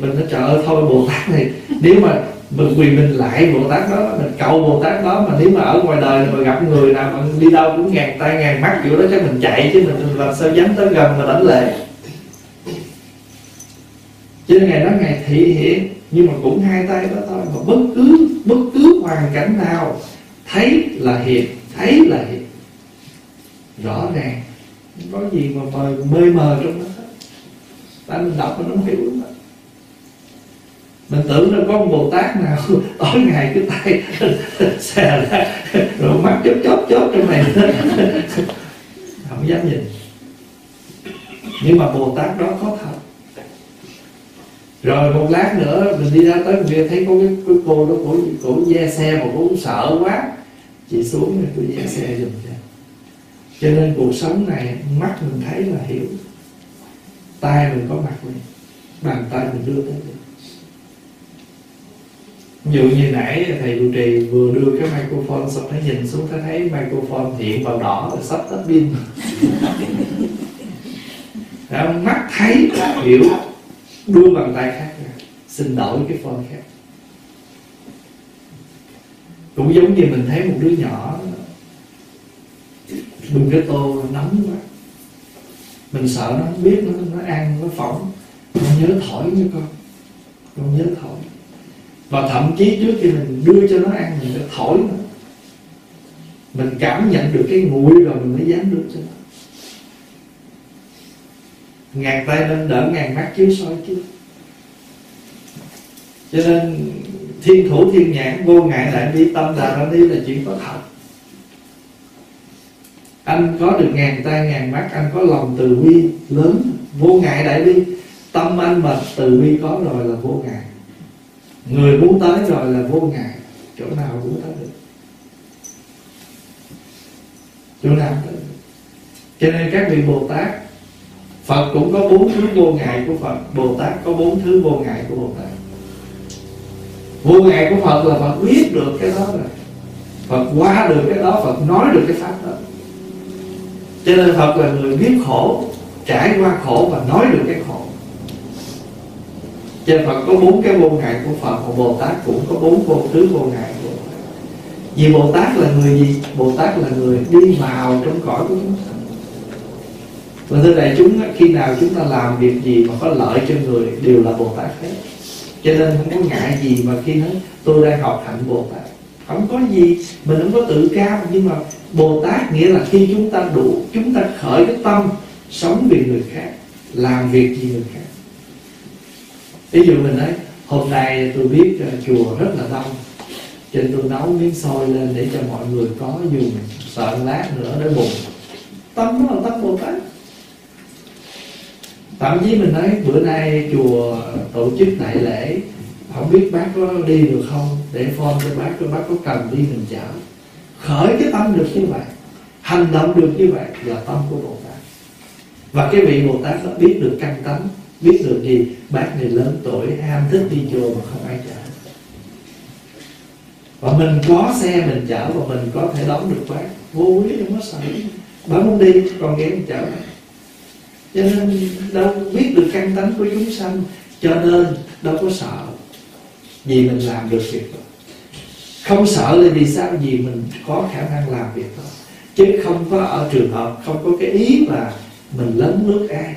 mình nó trợ thôi bồ tát này, nếu mà mình quỳ mình lại bồ tát đó, mình cầu bồ tát đó, mà nếu mà ở ngoài đời mà gặp người nào mà đi đâu cũng ngàn tay ngàn mắt kiểu đó, chắc mình chạy chứ mình làm sao dám tới gần mà đánh lệ cho nên ngày đó ngày thị hiện nhưng mà cũng hai tay đó thôi, mà bất cứ bất cứ hoàn cảnh nào, thấy là hiện thấy là hiện rõ ràng có gì mà mờ mê mờ trong đó ta mình đọc nó không hiểu lắm mình tưởng nó có một bồ tát nào tối ngày cái tay xè ra rồi mắt chớp chớp chớp trong này. Không dám nhìn. Nhưng mà bồ tát đó có thật. Rồi một lát nữa mình đi ra tới mình thấy có cái, cái cô đó cổ cổ ve xe mà cũng sợ quá. Chị xuống rồi tôi ve xe giùm cho. Cho nên cuộc sống này mắt mình thấy là hiểu. Tay mình có mặt mình bàn tay mình đưa tới đây ví dụ như nãy thầy trụ trì vừa đưa cái microphone xong thấy nhìn xuống thấy thấy microphone hiện vào đỏ là sắp hết pin. Đó, mắt thấy hiểu đưa bàn tay khác ra xin đổi cái phone khác. Cũng giống như mình thấy một đứa nhỏ bưng cái tô nóng quá. Mình sợ nó không biết nó nó ăn nó phỏng con nhớ thổi nha con con nhớ thổi và thậm chí trước khi mình đưa cho nó ăn, mình đã thổi nó. Mình cảm nhận được cái nguội rồi mình mới dám đưa cho nó. Ngàn tay lên, đỡ ngàn mắt chiếu soi chứ cho nên, thiên thủ thiên nhãn, vô ngại lại đi, tâm đà nó đi là chuyện có thật. Anh có được ngàn tay, ngàn mắt, anh có lòng từ bi lớn, vô ngại đại bi tâm anh mà từ bi có rồi là vô ngại người muốn tới rồi là vô ngại, chỗ nào cũng tới được. Chỗ nào tới được. Cho nên các vị bồ tát, phật cũng có bốn thứ vô ngại của phật, bồ tát có bốn thứ vô ngại của bồ tát. Vô ngại của phật là phật biết được cái đó rồi. Phật qua được cái đó, phật nói được cái pháp đó. Cho nên phật là người biết khổ, trải qua khổ và nói được cái khổ cho Phật có bốn cái vô ngại của Phật, Và Bồ Tát cũng có bốn vô thứ vô ngại của Phật. Vì Bồ Tát là người gì? Bồ Tát là người đi vào trong cõi của chúng sanh. Và thưa đại chúng, Khi nào chúng ta làm việc gì mà có lợi cho người, Đều là Bồ Tát hết. Cho nên không có ngại gì mà khi nói, Tôi đang học hạnh Bồ Tát. Không có gì, Mình không có tự cao, Nhưng mà Bồ Tát nghĩa là khi chúng ta đủ, Chúng ta khởi cái tâm, Sống vì người khác, Làm việc vì người khác ví dụ mình nói, hôm nay tôi biết ờ, chùa rất là đông. Cho nên tôi nấu miếng xôi lên để cho mọi người có dùng sợ lát nữa để bụng tâm nó là tâm bồ tát. Thậm chí mình nói, bữa nay chùa tổ chức đại lễ, không biết bác có đi được không, để phone cho bác cho bác có cần đi mình chở khởi cái tâm được như vậy, hành động được như vậy là tâm của bồ tát. Và cái vị bồ tát nó biết được căn tánh biết được gì bác này lớn tuổi, ham thích đi chùa mà không ai chở. Và mình có xe mình chở và mình có thể đón được bác. Vô lý không có sợ. Bác muốn đi, con ghé chở cho nên đâu biết được căn tánh của chúng sanh, cho nên đâu có sợ vì mình làm được việc đó. Không sợ là vì sao? Vì mình có khả năng làm việc đó. Chứ không có ở trường hợp, không có cái ý là mình lấn lướt ai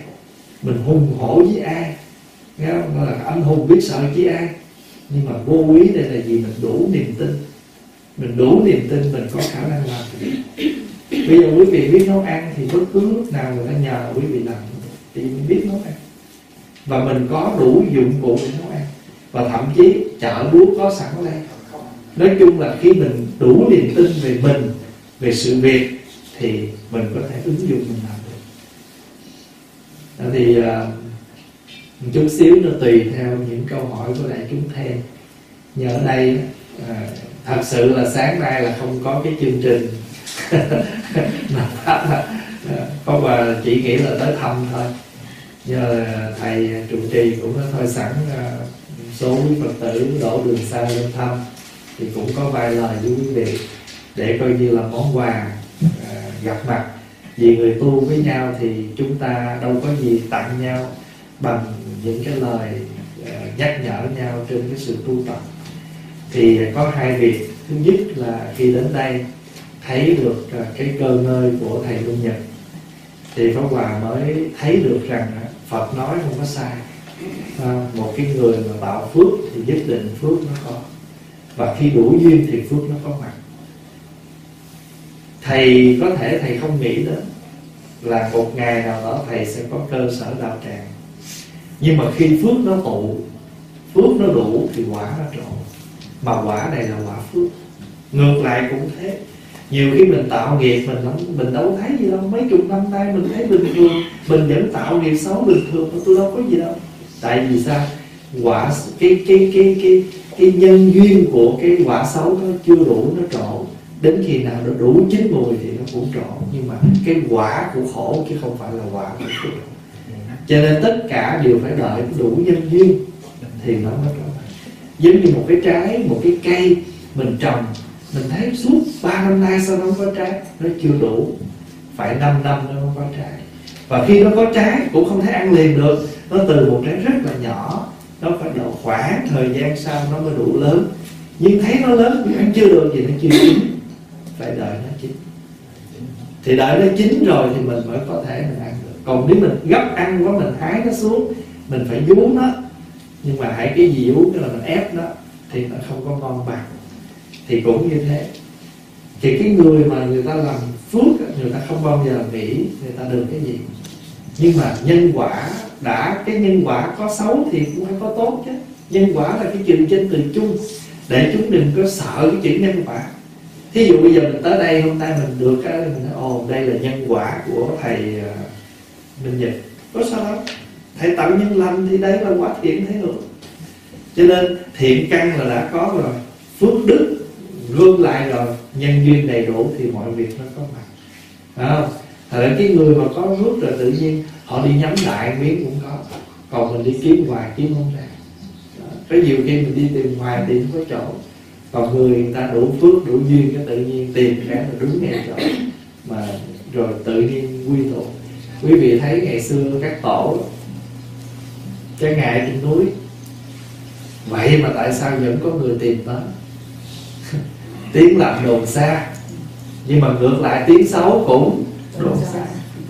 mình hùng hổ với ai? Nghe không? là anh hùng biết sợ với ai? Nhưng mà vô quý đây là gì mình đủ niềm tin. Mình đủ niềm tin mình có khả năng làm. Bây giờ quý vị biết nấu ăn thì bất cứ lúc nào người ta nhờ quý vị làm, thì mình biết nấu ăn. Và mình có đủ dụng cụ để nấu ăn. Và thậm chí chợ búa có sẵn ở đây. Nói chung là khi mình đủ niềm tin về mình, về sự việc, thì mình có thể ứng dụng mình làm thì à, một chút xíu nó tùy theo những câu hỏi của đại chúng thêm. Nhờ ở đây à, thật sự là sáng nay là không có cái chương trình có bà à, chỉ nghĩ là tới thăm thôi. Nhờ à, thầy trụ trì cũng có thôi sẵn số quý phật tử đổ đường xa lên thăm. Thì cũng có vài lời với quý vị để coi như là món quà à, gặp mặt vì người tu với nhau thì chúng ta đâu có gì tặng nhau bằng những cái lời ờ, nhắc nhở nhau trên cái sự tu tập. Thì có hai việc. Thứ nhất là khi đến đây thấy được ờ, cái cơ ngơi của thầy Luân Nhật thì Pháp Hòa mới thấy được rằng ờ, Phật nói không có sai. À, một cái người mà tạo phước thì nhất định phước nó có và khi đủ duyên thì phước nó có mặt thầy có thể thầy không nghĩ đến là một ngày nào đó thầy sẽ có cơ sở đạo tràng. Nhưng mà khi phước nó tụ, phước nó đủ thì quả nó trộn mà quả này là quả phước. Ngược lại cũng thế. Nhiều khi mình tạo nghiệp, mình không, mình đâu thấy gì đâu. Mấy chục năm nay mình thấy bình thường. Mình vẫn tạo nghiệp xấu bình thường mà tôi đâu có gì đâu. Tại vì sao? Quả, cái cái cái cái cái nhân duyên của cái quả xấu nó chưa đủ, nó trổ đến khi nào nó đủ chín mùi thì nó cũng trổ nhưng mà cái quả của khổ chứ không phải là quả của phước cho nên tất cả đều phải đợi đủ nhân duyên thì nó mới trổ giống như một cái trái, một cái cây mình trồng, mình thấy suốt ba năm nay sao nó không có trái? Nó chưa đủ. Phải 5 năm nó mới có trái. Và khi nó có trái cũng không thể ăn liền được. Nó từ một trái rất là nhỏ, nó phải đợi khoảng thời gian sau nó mới đủ lớn. Nhưng thấy nó lớn nhưng ăn chưa được thì nó chưa chín phải đợi nó chín. Thì đợi nó chín rồi thì mình mới có thể mình ăn được. Còn nếu mình gấp ăn quá, mình hái nó xuống, mình phải vú nó. Nhưng mà hãy cái gì vú là mình ép nó, thì nó không có ngon bằng. Thì cũng như thế. Thì cái người mà người ta làm phước người ta không bao giờ nghĩ người ta được cái gì. Nhưng mà nhân quả đã, cái nhân quả có xấu thì cũng phải có tốt chứ. Nhân quả là cái chuyện trên từ chung. Để chúng đừng có sợ cái chuyện nhân quả thí dụ bây giờ mình tới đây hôm nay mình được cái mình nói ồ đây là nhân quả của thầy à, Minh Nhật. Có sao đâu? Thầy tạo nhân lành thì đấy là quả thiện thế được cho nên thiện căn là đã có rồi phước đức gương lại rồi nhân duyên đầy đủ thì mọi việc nó có mặt. À, thật ra cái người mà có phước rồi tự nhiên họ đi nhắm đại miếng cũng có còn mình đi kiếm hoài kiếm không ra. Có nhiều khi mình đi tìm hoài tìm không có chỗ còn người người ta đủ phước, đủ duyên cái tự nhiên tìm cái là đúng ngay chỗ mà rồi tự nhiên quy tụ. Quý vị thấy ngày xưa các tổ, cái ngày trên núi. Vậy mà tại sao vẫn có người tìm tới? Tiếng làm đồn xa. Nhưng mà ngược lại, tiếng xấu cũng đồn xa.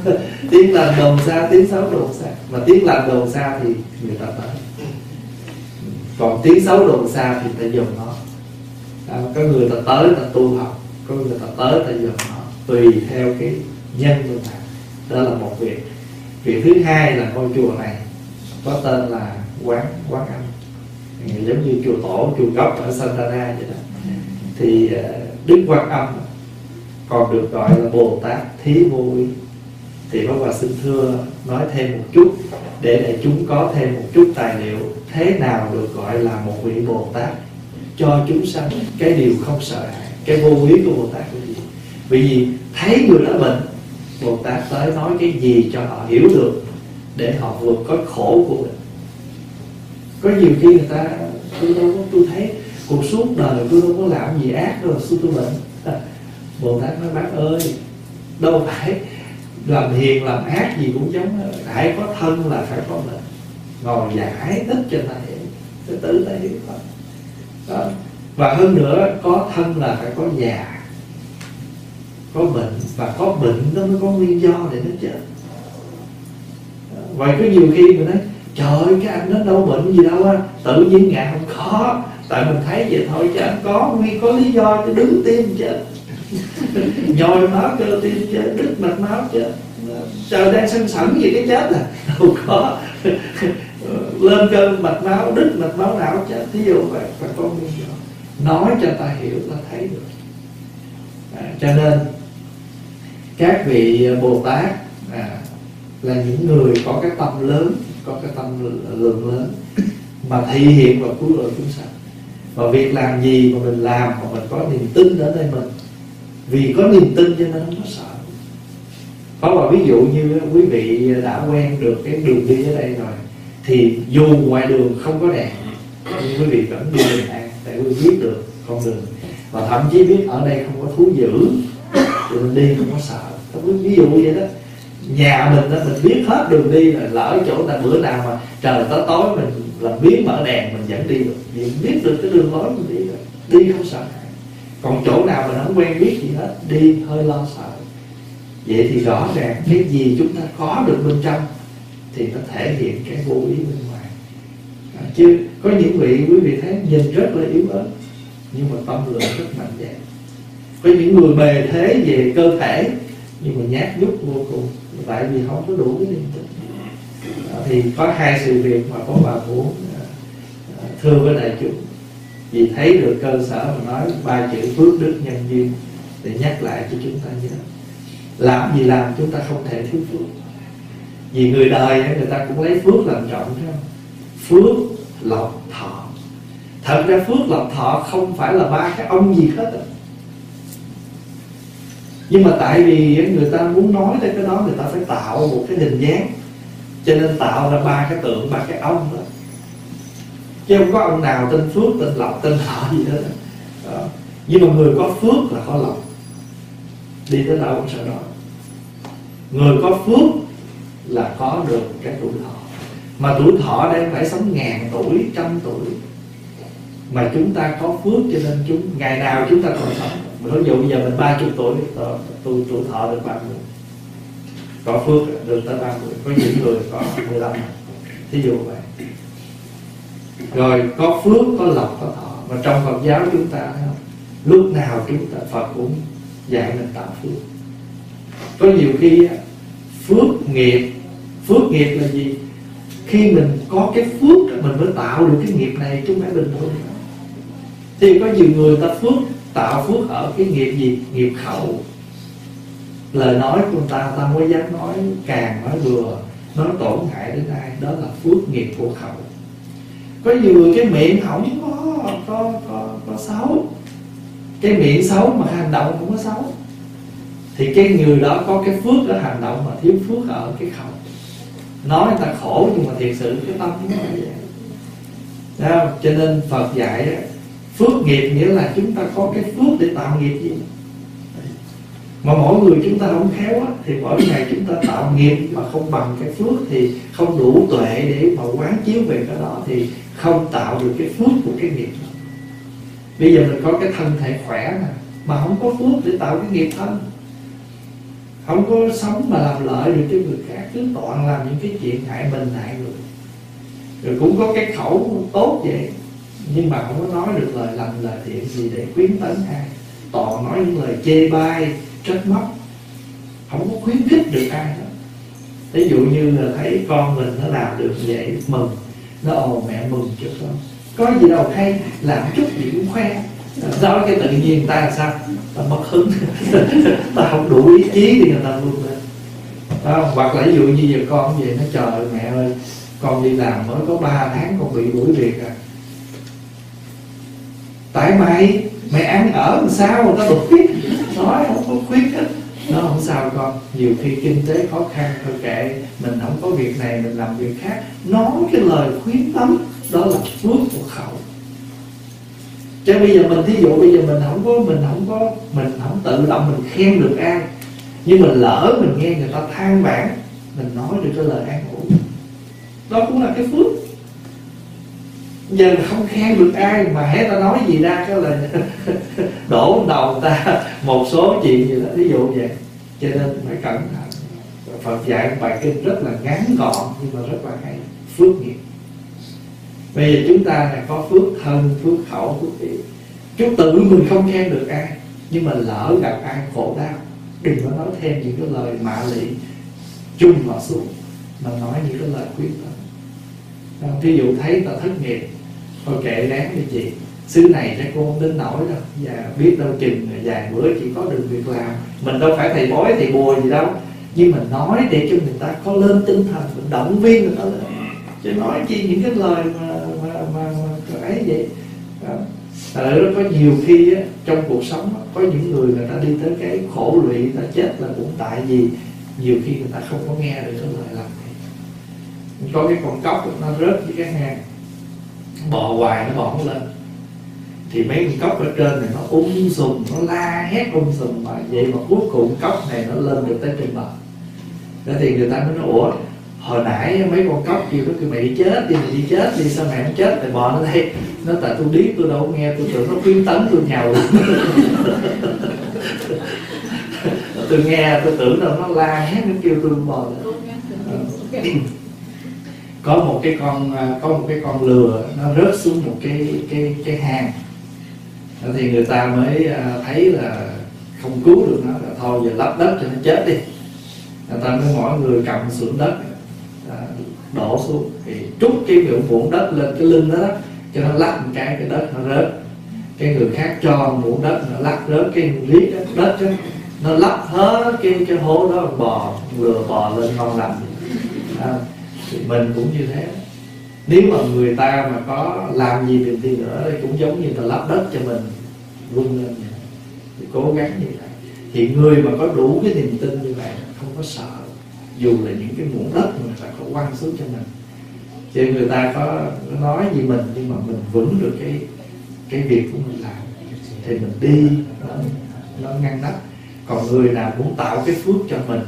Tiếng làm đồn xa, tiếng xấu đồn xa. Mà tiếng làm đồn xa thì người ta tới. Còn tiếng xấu đồn xa thì ta dùng nó à, có người ta tới ta tu học có người ta tới ta dùng họ, tùy theo cái nhân của ta đó là một việc. Việc thứ hai là ngôi chùa này có tên là quán quán âm. Giống như chùa tổ chùa gốc ở Santana vậy đó. Thì à, đức quan âm còn được gọi là bồ tát thí vô thì bác Hòa xin thưa nói thêm một chút để để chúng có thêm một chút tài liệu thế nào được gọi là một vị Bồ Tát cho chúng sanh cái điều không sợ hãi, cái vô lý của Bồ Tát là gì? Vì vì thấy người đó bệnh, Bồ Tát tới nói cái gì cho họ hiểu được để họ vượt có khổ của mình. Có nhiều khi người ta, tôi đâu có, tôi thấy cuộc suốt đời tôi đâu có làm gì ác đâu suốt tôi bệnh. Bồ tát nói, bác ơi, đâu phải làm hiền, làm ác gì cũng giống, phải có thân là phải có bệnh. Ngồi giải thích cho ta hiểu. Để tự ta hiểu thôi đó. và hơn nữa, có thân là phải có già, có bệnh, và có bệnh nó mới có nguyên do để nó chết. Vậy có nhiều khi mình nói, trời, cái anh nó đâu bệnh gì đâu á, tự nhiên ngài không có, tại mình thấy vậy thôi, chứ anh có nguyên, có lý do cho đứng tim chứ. Nhồi máu cơ tim chết đứt mạch máu chứ. Trời đang sân sẩn gì cái chết à. Đâu có lên cơn mạch máu đứt mạch máu não chết thí dụ vậy phải con nguyên do nói cho ta hiểu ta thấy được. À, cho nên các vị bồ tát à, là những người có cái tâm lớn có cái tâm lượng lớn mà thể hiện và cứu rỗi chúng sanh. Và việc làm gì mà mình làm mà mình có niềm tin ở đây mình? Vì có niềm tin cho nên không có sợ. Có một ví dụ như quý vị đã quen được cái đường đi ở đây rồi thì dù ngoài đường không có đèn nhưng quý vị vẫn đi bình an tại quý vị biết được con đường. Và thậm chí biết ở đây không có thú dữ thì mình đi không có sợ. Ví dụ vậy đó nhà mình đó mình biết hết đường đi là lỡ chỗ nào bữa nào mà trời tối tối mình làm biến mở đèn mình vẫn đi được. Mình biết được cái đường lối mình đi được, đi không sợ. Còn chỗ nào mình không quen biết gì hết đi hơi lo sợ. Vậy thì rõ ràng cái gì chúng ta có được bên trong thì nó thể hiện cái vô ý bên ngoài. À, chứ có những vị quý vị thấy nhìn rất là yếu ớt nhưng mà tâm lượng rất mạnh mẽ có những người bề thế về cơ thể nhưng mà nhát nhút vô cùng tại vì không có đủ cái niềm tin. À, thì có hai sự việc mà có bà muốn à, à, thưa với đại chúng. Vì thấy được cơ sở mà nói ba chữ phước đức nhân duyên để nhắc lại cho chúng ta nhớ. Làm gì làm chúng ta không thể thiếu phước vì người đời người ta cũng lấy phước làm trọng chứ phước lộc thọ. Thật ra phước lộc thọ không phải là ba cái ông gì hết đó. nhưng mà tại vì người ta muốn nói tới cái đó, người ta phải tạo một cái hình dáng. Cho nên tạo ra ba cái tượng, ba cái ông đó. Chứ không có ông nào tên phước, tên lộc, tên thọ gì hết đó. nhưng mà người có phước là có lộc. Đi tới đâu cũng sợ đó người có phước là có được cái tuổi thọ. Mà tuổi thọ đây phải sống ngàn tuổi, trăm tuổi. Mà chúng ta có phước cho nên chúng, ngày nào chúng ta còn sống. Ví dụ bây giờ mình ba chục tuổi tôi ờ, tuổi thọ được ba mươi. Có phước được tới ba mươi. Có những người có 15 thí dụ vậy. Rồi, có phước, có lộc, có thọ. Mà trong Phật giáo chúng ta, thấy không? Lúc nào chúng ta, Phật cũng dạy mình tạo phước. Có nhiều khi phước nghiệp phước nghiệp là gì? Khi mình có cái phước mình mới tạo được cái nghiệp này chứ không phải bình thường thì có nhiều người ta phước tạo phước ở cái nghiệp gì? Nghiệp khẩu. Lời nói của người ta ta mới dám nói càng nói vừa nói tổn hại đến ai? Đó là phước nghiệp của khẩu. Có nhiều người cái miệng không có có có, có xấu. Cái miệng xấu mà hành động cũng có xấu. Thì cái người đó có cái phước ở hành động mà thiếu phước ở cái khẩu nói người ta khổ nhưng mà thiệt sự cái tâm chúng ta vậy. Đấy cho nên Phật dạy phước nghiệp nghĩa là chúng ta có cái phước để tạo nghiệp gì? Mà mỗi người chúng ta không khéo á, thì mỗi ngày chúng ta tạo nghiệp mà không bằng cái phước thì không đủ tuệ để mà quán chiếu về cái đó thì không tạo được cái phước của cái nghiệp bây giờ mình có cái thân thể khỏe mà mà không có phước để tạo cái nghiệp thân không có sống mà làm lợi được cho người khác, cứ toàn làm những cái chuyện hại mình, hại người. Rồi cũng có cái khẩu tốt vậy, nhưng mà không có nói được lời lành, lời thiện gì để khuyến tấn ai. Toàn nói những lời chê bai, trách móc, không có khuyến khích được ai hết. Ví dụ như là thấy con mình nó làm được vậy, mừng, nó ồ mẹ mừng cho con. Có gì đâu, hay làm chút gì cũng khoe đó cái tự nhiên ta làm sao? Ta mất hứng. Ta không đủ ý chí thì người ta luôn, lên. Đó, hoặc là ví dụ như giờ con về nó chờ mẹ ơi con đi làm mới có 3 tháng con bị đuổi việc à. Tại mày mày ăn ở làm sao mà ta đuổi nói không có khuyết hết nó không sao con. Nhiều khi kinh tế khó khăn thôi kệ. Mình không có việc này mình làm việc khác. Nói cái lời khuyến tấn đó là phước của khẩu chứ bây giờ mình, thí dụ bây giờ mình không có, mình không có, mình không tự động mình khen được ai. Nhưng mình lỡ mình nghe người ta than vãn, mình nói được cái lời an ủi. Đó cũng là cái phước. Giờ không khen được ai mà hết ta nói gì ra cái là đổ đầu ta một số chuyện gì đó. Ví dụ vậy. Cho nên phải cẩn thận. Phật dạy bài kinh rất là ngắn gọn nhưng mà rất là hay. Phước nghiệp bây giờ chúng ta là có phước thân, phước khẩu, phước ý. Chúng tự mình không khen được ai, nhưng mà lỡ gặp ai khổ đau, đừng có nói thêm những cái lời mạ lị, chung họ xuống, mà nói những cái lời quyết tâm ví dụ thấy ta thất nghiệp, thôi kệ đáng đi chị. Xứ này chắc cô không đến nổi đâu, và biết đâu chừng vài bữa chỉ có được việc làm. Mình đâu phải thầy bói, thầy bùa gì đâu. Nhưng mà nói để cho người ta có lên tinh thần động viên người ta lên. Chứ nói chi những cái lời mà mà mà, ấy vậy. Đó. Tại có nhiều khi á, trong cuộc sống á, có những người người ta đi tới cái khổ lụy người ta chết là cũng tại vì nhiều khi người ta không có nghe được cái lời lành này. Có cái con cóc nó rớt với cái hang bò hoài nó bò không lên. Thì mấy con cóc ở trên này nó uống sùm nó la hét uống sùm mà vậy mà cuối cùng cóc này nó lên được tới trên bờ. Đó thì người ta mới nói ủa hồi nãy mấy con cóc kêu nó kêu đi chết đi mày đi chết đi sao mày không chết? Tại bò nó đây. Nó tại tôi biết tôi đâu có nghe tôi tưởng nó khuyến tấn tôi nhào tôi nghe tôi tưởng là nó la hét nó kêu tôi bò lên. Có một cái con có một cái con lừa nó rớt xuống một cái cái cái hang. Thì người ta mới à, thấy là không cứu được nó là thôi giờ lấp đất cho nó chết đi. Người ta mới mỗi người cầm xuống đất. à, đổ xuống. Thì trút cái miệng muỗng đất lên cái lưng đó, đó cho nó lắc một cái cái đất nó rớt. Cái người khác cho muỗng đất nó lắc rớt cái lý đất, đất đó, nó lắp hết cái cái hố đó bò lừa bò lên ngon lành. À, thì mình cũng như thế. Nếu mà người ta mà có làm gì được đi nữa thì cũng giống như là lắp đất cho mình vươn lên vậy. thì cố gắng như vậy. Thì người mà có đủ cái niềm tin như vậy không có sợ. Dù là những cái muỗng đất mà người ta có quăng xuống cho mình. Cho người ta có nói gì mình nhưng mà mình vững được cái cái việc của mình làm. Thì mình đi nó, nó ngăn nắp. Còn người nào muốn tạo cái phước cho mình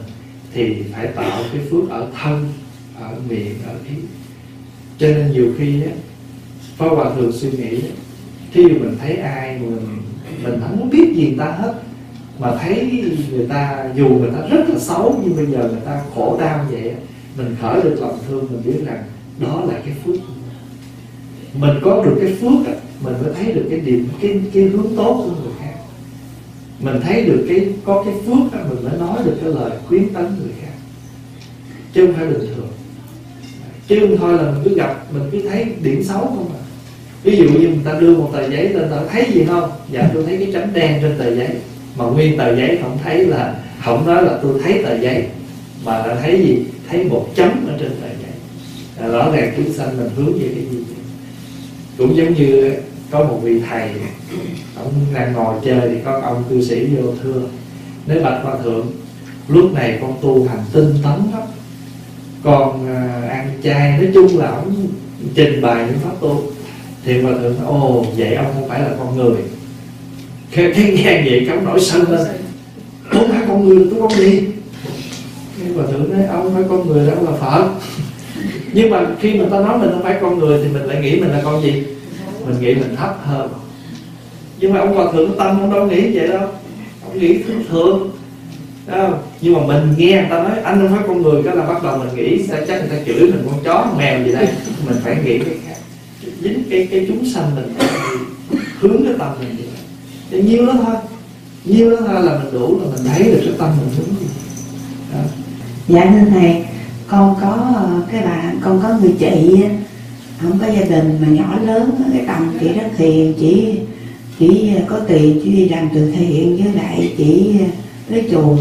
thì phải tạo cái phước ở thân ở miệng ở ý. Cho nên nhiều khi á phó Hòa thường suy nghĩ khi mình thấy ai mình mình không biết gì người ta hết mà thấy người ta dù người ta rất là xấu nhưng bây giờ người ta khổ đau vậy mình khởi được lòng thương, mình biết rằng đó là cái phước. Mình có được cái phước mình mới thấy được cái điểm cái cái hướng tốt của người khác. Mình thấy được cái, có cái phước mình mới nói được cái lời khuyến tấn người khác. Chứ không phải bình thường. Chứ không thôi là mình cứ gặp, mình cứ thấy điểm xấu không à. Ví dụ như người ta đưa một tờ giấy lên ta thấy gì không? Dạ tôi thấy cái chấm đen trên tờ giấy. Mà nguyên tờ giấy không thấy là, không nói là tôi thấy tờ giấy, mà là thấy gì? Thấy một chấm ở trên tờ giấy à, rõ ràng chúng sanh mình hướng về cái gì cũng giống như có một vị thầy ông đang ngồi chơi thì có ông cư sĩ vô thưa. Nếu bạch hòa thượng lúc này con tu hành tinh tấn lắm con à, ăn chay nói chung là ông trình bày những pháp tu. Thì hòa thượng ồ vậy ông không phải là con người. Cái, cái nghe vậy cấm nổi sân lên. Không phải con người tôi con gì đức hòa thượng nói, ông phải con người đó là phật. Nhưng mà khi mà ta nói mình không phải con người thì mình lại nghĩ mình là con gì? Mình nghĩ mình thấp hơn. Nhưng mà ông hòa thượng tâm ông đâu nghĩ vậy đâu. Ông nghĩ thường. Thượng Đâu? nhưng mà mình nghe người ta nói, anh không phải con người. Cái là bắt đầu mình nghĩ sao chắc người ta chửi mình, con chó con mèo gì đây? Mình phải nghĩ cái khác. Dính cái cái chúng sanh mình hướng cái tâm mình vậy. Thì nhiêu đó thôi nhiêu đó thôi là mình đủ là mình thấy được cái tâm mình hướng gì đó dạ thưa thầy, con có, cái bạn con có người chị không có gia đình mà nhỏ lớn, cái tầm chị rất hiền, chỉ chỉ có tiền chỉ đi làm từ thiện, với lại chỉ lấy chùa.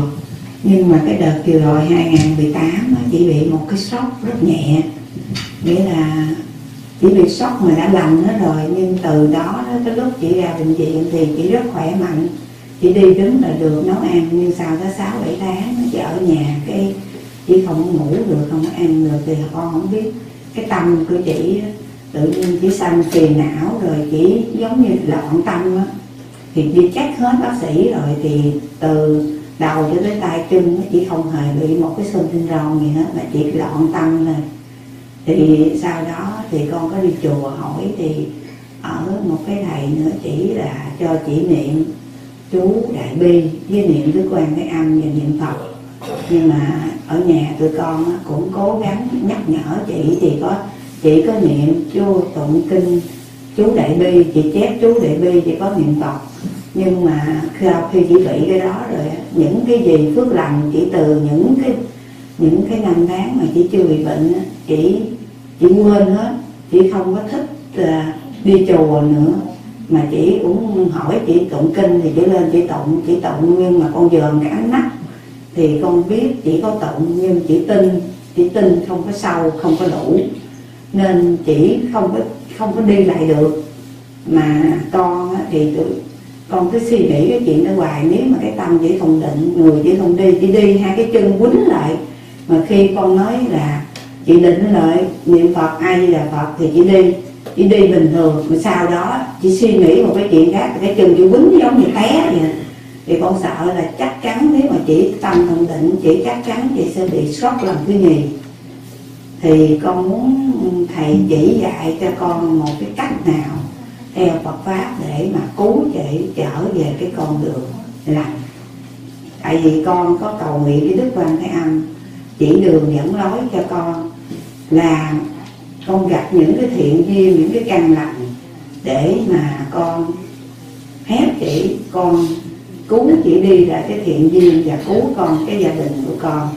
Nhưng mà cái đợt vừa rồi 2018 chị bị một cái sốc rất nhẹ. Nghĩa là chỉ bị sốc mà đã lành nó rồi, nhưng từ đó cái lúc chị ra bệnh viện thì chị rất khỏe mạnh. Chị đi đứng là được nấu ăn, nhưng sau tới sáu, bảy tháng chị ở nhà, cái chỉ không ngủ được, không ăn được thì con không biết. Cái tâm của chị tự nhiên chỉ sanh phiền não rồi chỉ giống như loạn tâm á. Thì đi check hết bác sĩ rồi thì từ đầu cho tới tay chân chỉ không hề bị một cái sân tinh ròn gì hết, mà chỉ loạn tâm thôi. Thì sau đó thì con có đi chùa hỏi thì ở một cái thầy nữa chỉ là cho chỉ niệm chú đại bi với niệm đức quan cái âm và niệm phật. Nhưng mà ở nhà tụi con cũng cố gắng nhắc nhở chị thì có, chị có niệm chú tụng kinh, chú đại bi, chị chép chú đại bi, chị có niệm phật. Nhưng mà sau khi chị bị cái đó rồi những cái gì phước lành chỉ từ những cái những cái năm tháng mà chị chưa bị bệnh chị chị quên hết. Chị không có thích à, đi chùa nữa. Mà chị cũng hỏi chị tụng kinh thì chị lên chị tụng chị tụng, nhưng mà con dòm cái ánh mắt thì con biết chỉ có tụng nhưng chỉ tin chỉ tin không có sâu không có đủ. Nên chỉ không có không có đi lại được. Mà con thì tụi con cứ suy nghĩ cái chuyện đó hoài. Nếu mà cái tâm chỉ không định, người chỉ không đi, chỉ đi hai cái chân quýnh lại. Mà khi con nói là chị định lại niệm phật, ai là phật thì chị đi. Chỉ đi bình thường, mà sau đó chỉ suy nghĩ một cái chuyện khác, cái chân chị quýnh giống như té vậy thì con sợ là chắc chắn nếu mà chỉ tâm thần định, chỉ chắc chắn chị sẽ bị sốc lần thứ nhì thì con muốn thầy chỉ dạy cho con một cái cách nào theo Phật pháp để mà cứu chị, trở về cái con đường lành. Tại vì con có cầu nguyện với Đức Quan Thế Âm, chỉ đường dẫn lối cho con là con gặp những cái thiện duyên, những cái căn lành để mà con phép chỉ con cứu chỉ đi lại cái thiện duyên và cứu con cái gia đình của con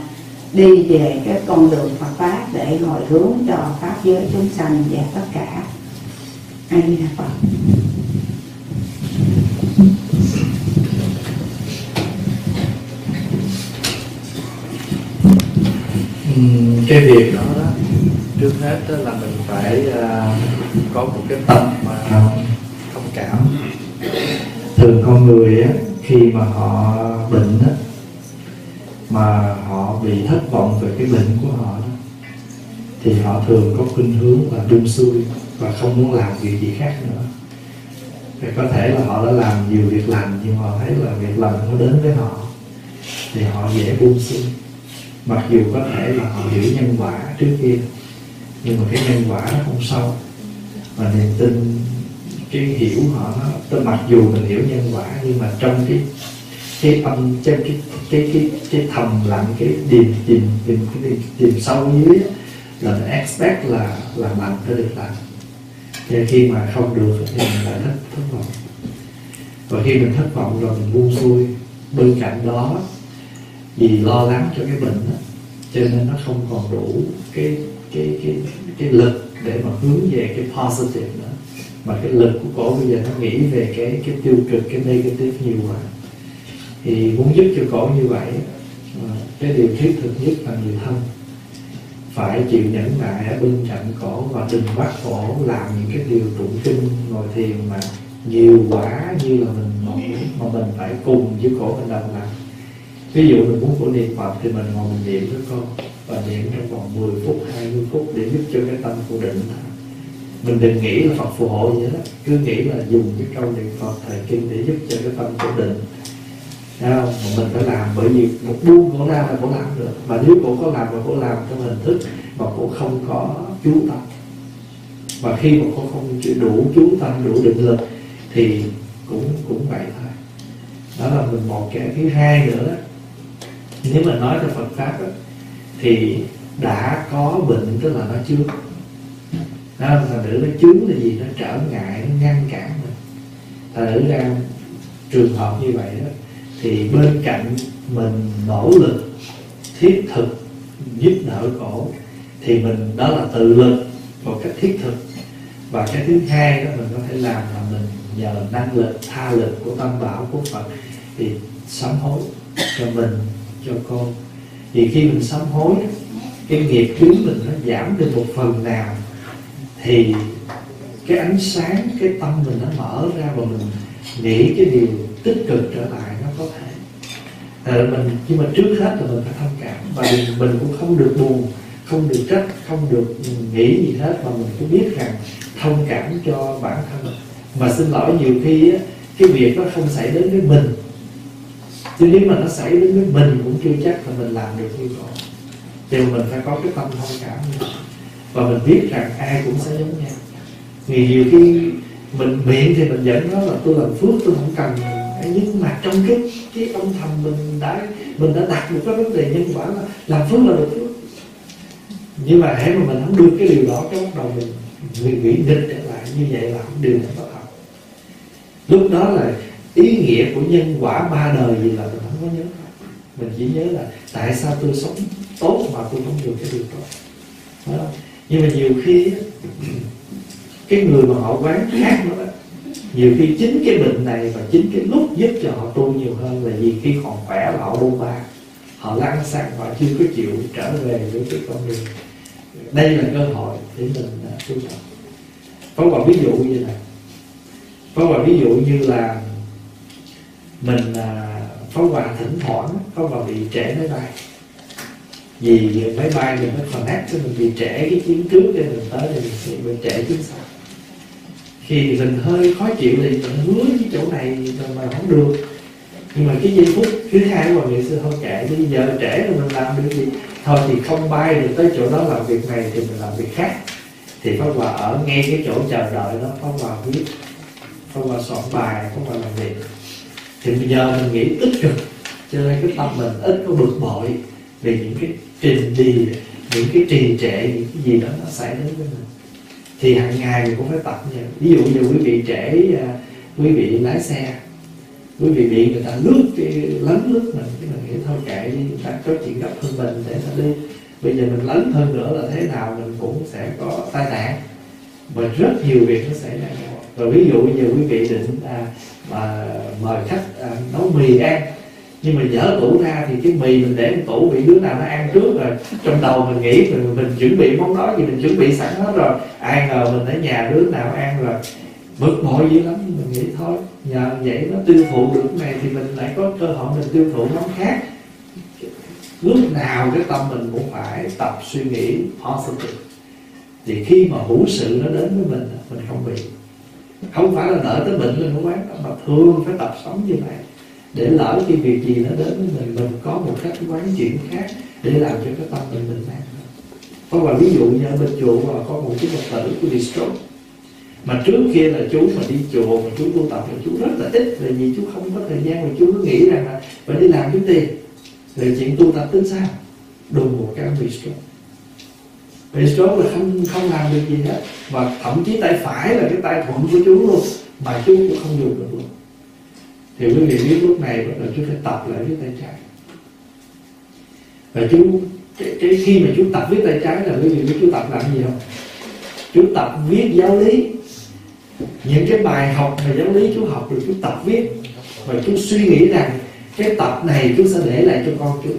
đi về cái con đường Phật pháp để hồi hướng cho pháp giới chúng sanh và tất cả. A di đà phật. Ừ, cái việc đó, đó trước hết đó là mình phải uh, có một cái tâm mà thông cảm. Thường con người á khi mà họ bệnh đó, mà họ bị thất vọng về cái bệnh của họ đó thì họ thường có khuynh hướng là buông xuôi và không muốn làm việc gì khác nữa. Thì có thể là họ đã làm nhiều việc lành nhưng họ thấy là việc lành nó đến với họ thì họ dễ buông xuôi. Mặc dù có thể là họ hiểu nhân quả trước kia nhưng mà cái nhân quả nó không sâu và niềm tin cái hiểu họ nó tôi mặc dù mình hiểu nhân quả nhưng mà trong cái cái âm trong cái cái cái cái thầm lặng cái điềm điềm điềm cái điềm, điềm sâu dưới là expect là là lành phải được lành và khi mà không được thì mình lại thất thất vọng. Và khi mình thất vọng rồi mình buông xuôi bên cạnh đó vì lo lắng cho cái bệnh đó cho nên nó không còn đủ cái cái cái cái lực để mà hướng về cái positive nữa mà cái lực của cổ bây giờ nó nghĩ về cái cái tiêu cực, cái negative nhiều quá. Thì muốn giúp cho cổ như vậy ờ, cái điều thiết thực nhất là người thân. Phải chịu nhẫn nại ở bên cạnh cổ và đừng bắt cổ làm những cái điều tụng kinh, ngồi thiền mà nhiều quá như là mình mong mà mình phải cùng với cổ mình đồng làm ví dụ mình muốn cổ niệm phật thì mình ngồi mình niệm với con và niệm trong vòng 10 phút 20 phút để giúp cho cái tâm của định mình đừng nghĩ là phật phù hộ gì hết cứ nghĩ là dùng cái câu niệm phật thời kinh để giúp cho cái tâm ổn định không? Mà mình phải làm bởi vì một buông cổ ra là cổ làm được. Và nếu cổ có làm mà cổ làm trong hình thức mà cổ không có chú tâm. Và khi mà cổ không đủ chú tâm đủ định lực thì cũng cũng vậy thôi. Đó là mình một cái thứ hai nữa đó. nếu mà nói cho Phật pháp đó, thì đã có bệnh tức là nó chưa đó là nữ nó chướng là gì? Nó trở ngại, nó ngăn cản mình. Thành nữ ra trường hợp như vậy đó, thì bên cạnh mình nỗ lực, thiết thực giúp đỡ cổ, thì mình, đó là tự lực một cách thiết thực. Và cái thứ hai đó, mình có thể làm là mình nhờ năng lực, tha lực của tâm bảo, của phật thì sám hối cho mình, cho con. Thì khi mình sám hối, cái nghiệp chướng mình nó giảm được một phần nào thì cái ánh sáng cái tâm mình nó mở ra và mình nghĩ cái điều tích cực trở lại nó có thể. À, mình nhưng mà trước hết là mình phải thông cảm. Và mình, mình cũng không được buồn không được trách không được nghĩ gì hết. Mà mình cũng biết rằng thông cảm cho bản thân. Mà xin lỗi nhiều khi á, cái việc nó không xảy đến với mình. Chứ nếu mà nó xảy đến với mình cũng chưa chắc là mình làm được như vậy thì mình phải có cái tâm thông cảm và mình biết rằng ai cũng sẽ giống nhau. Vì nhiều khi mình miệng thì mình vẫn nói là tôi làm phước, tôi không cần nhưng mà trong cái cái âm thầm mình đã mình đã đặt một cái vấn đề nhân quả là làm phước là được phước. Nhưng mà hãy mà mình không được cái điều đó, cái bắt đầu mình mình nghĩ nghịch trở lại như vậy là không điều này có thật. Lúc đó là ý nghĩa của nhân quả ba đời gì là mình không có nhớ. Mình chỉ nhớ là tại sao tôi sống tốt mà tôi không được cái điều tốt không? Nhưng mà nhiều khi cái người mà họ quán khác nữa nhiều khi chính cái bệnh này và chính cái lúc giúp cho họ tu nhiều hơn là vì khi còn khỏe là họ bôn ba họ lăn sang họ chưa có chịu trở về với cái con đường. Đây là cơ hội để mình à, tu tập. Có một ví dụ như này. Có một ví dụ như là mình à, pháo hòa thỉnh thoảng có vào bị trễ máy bay vì máy bay mình còn connect cho mình bị trễ cái chuyến trước cho mình tới thì mình bị trễ chuyến sau khi mình hơi khó chịu thì mình hứa cái chỗ này mà không được. Nhưng mà cái giây phút thứ hai của nghệ sư không kệ bây giờ trễ rồi mình làm được gì? Thôi thì không bay được tới chỗ đó làm việc này thì mình làm việc khác. Thì pháp hòa ở ngay cái chỗ chờ đợi đó, pháp hòa viết, pháp hòa soạn bài, pháp hòa làm việc. Thì bây giờ mình nghĩ tích cực cho nên cái tâm mình ít có bực bội vì những cái trình đi những cái trì trệ những cái gì đó nó xảy đến với mình. Thì hàng ngày mình cũng phải tập như ví dụ như quý vị trễ à, quý vị lái xe quý vị bị người ta lướt cái lấn lướt mình cái mình nghĩ thôi kệ đi người ta có chuyện gặp hơn mình để ta đi. Bây giờ mình lấn hơn nữa là thế nào mình cũng sẽ có tai nạn. Và rất nhiều việc nó xảy ra. Và ví dụ như quý vị định à, mà mời khách à, nấu mì ăn nhưng mà dở tủ ra thì cái mì mình để trong tủ bị đứa nào nó ăn trước rồi trong đầu mình nghĩ mình, mình chuẩn bị món đó thì mình chuẩn bị sẵn hết rồi. Ai ngờ mình ở nhà đứa nào ăn rồi bực bội dữ lắm. Mình nghĩ thôi nhờ vậy nó tiêu thụ được cái này thì mình lại có cơ hội mình tiêu thụ món khác. Lúc nào cái tâm mình cũng phải tập suy nghĩ positive thì khi mà hữu sự nó đến với mình mình không bị. Không phải là đợi tới bệnh lên mới quán mà thường phải tập sống như vậy để lỡ khi việc gì nó đến với mình mình có một cách quán chuyển khác để làm cho cái tâm mình bình an. Có một ví dụ như ở bên chùa mà có một cái phật tử của đi stroke mà trước kia là chú mà đi chùa, mà chú tu tập là chú rất là ít là vì chú không có thời gian mà chú cứ nghĩ rằng là phải đi làm kiếm tiền. Rồi chuyện tu tập tính sao? Đùng một cái bị stroke bị stroke là không không làm được gì hết, và thậm chí tay phải là cái tay thuận của chú luôn, mà chú cũng không dùng được luôn thì quý vị biết lúc này bắt đầu chú phải tập lại với tay trái. Và chú cái, cái khi mà chú tập viết tay trái là quý vị biết chú tập làm gì không? Chú tập viết giáo lý. Những cái bài học mà giáo lý chú học rồi chú tập viết. Và chú suy nghĩ rằng cái tập này chú sẽ để lại cho con chú.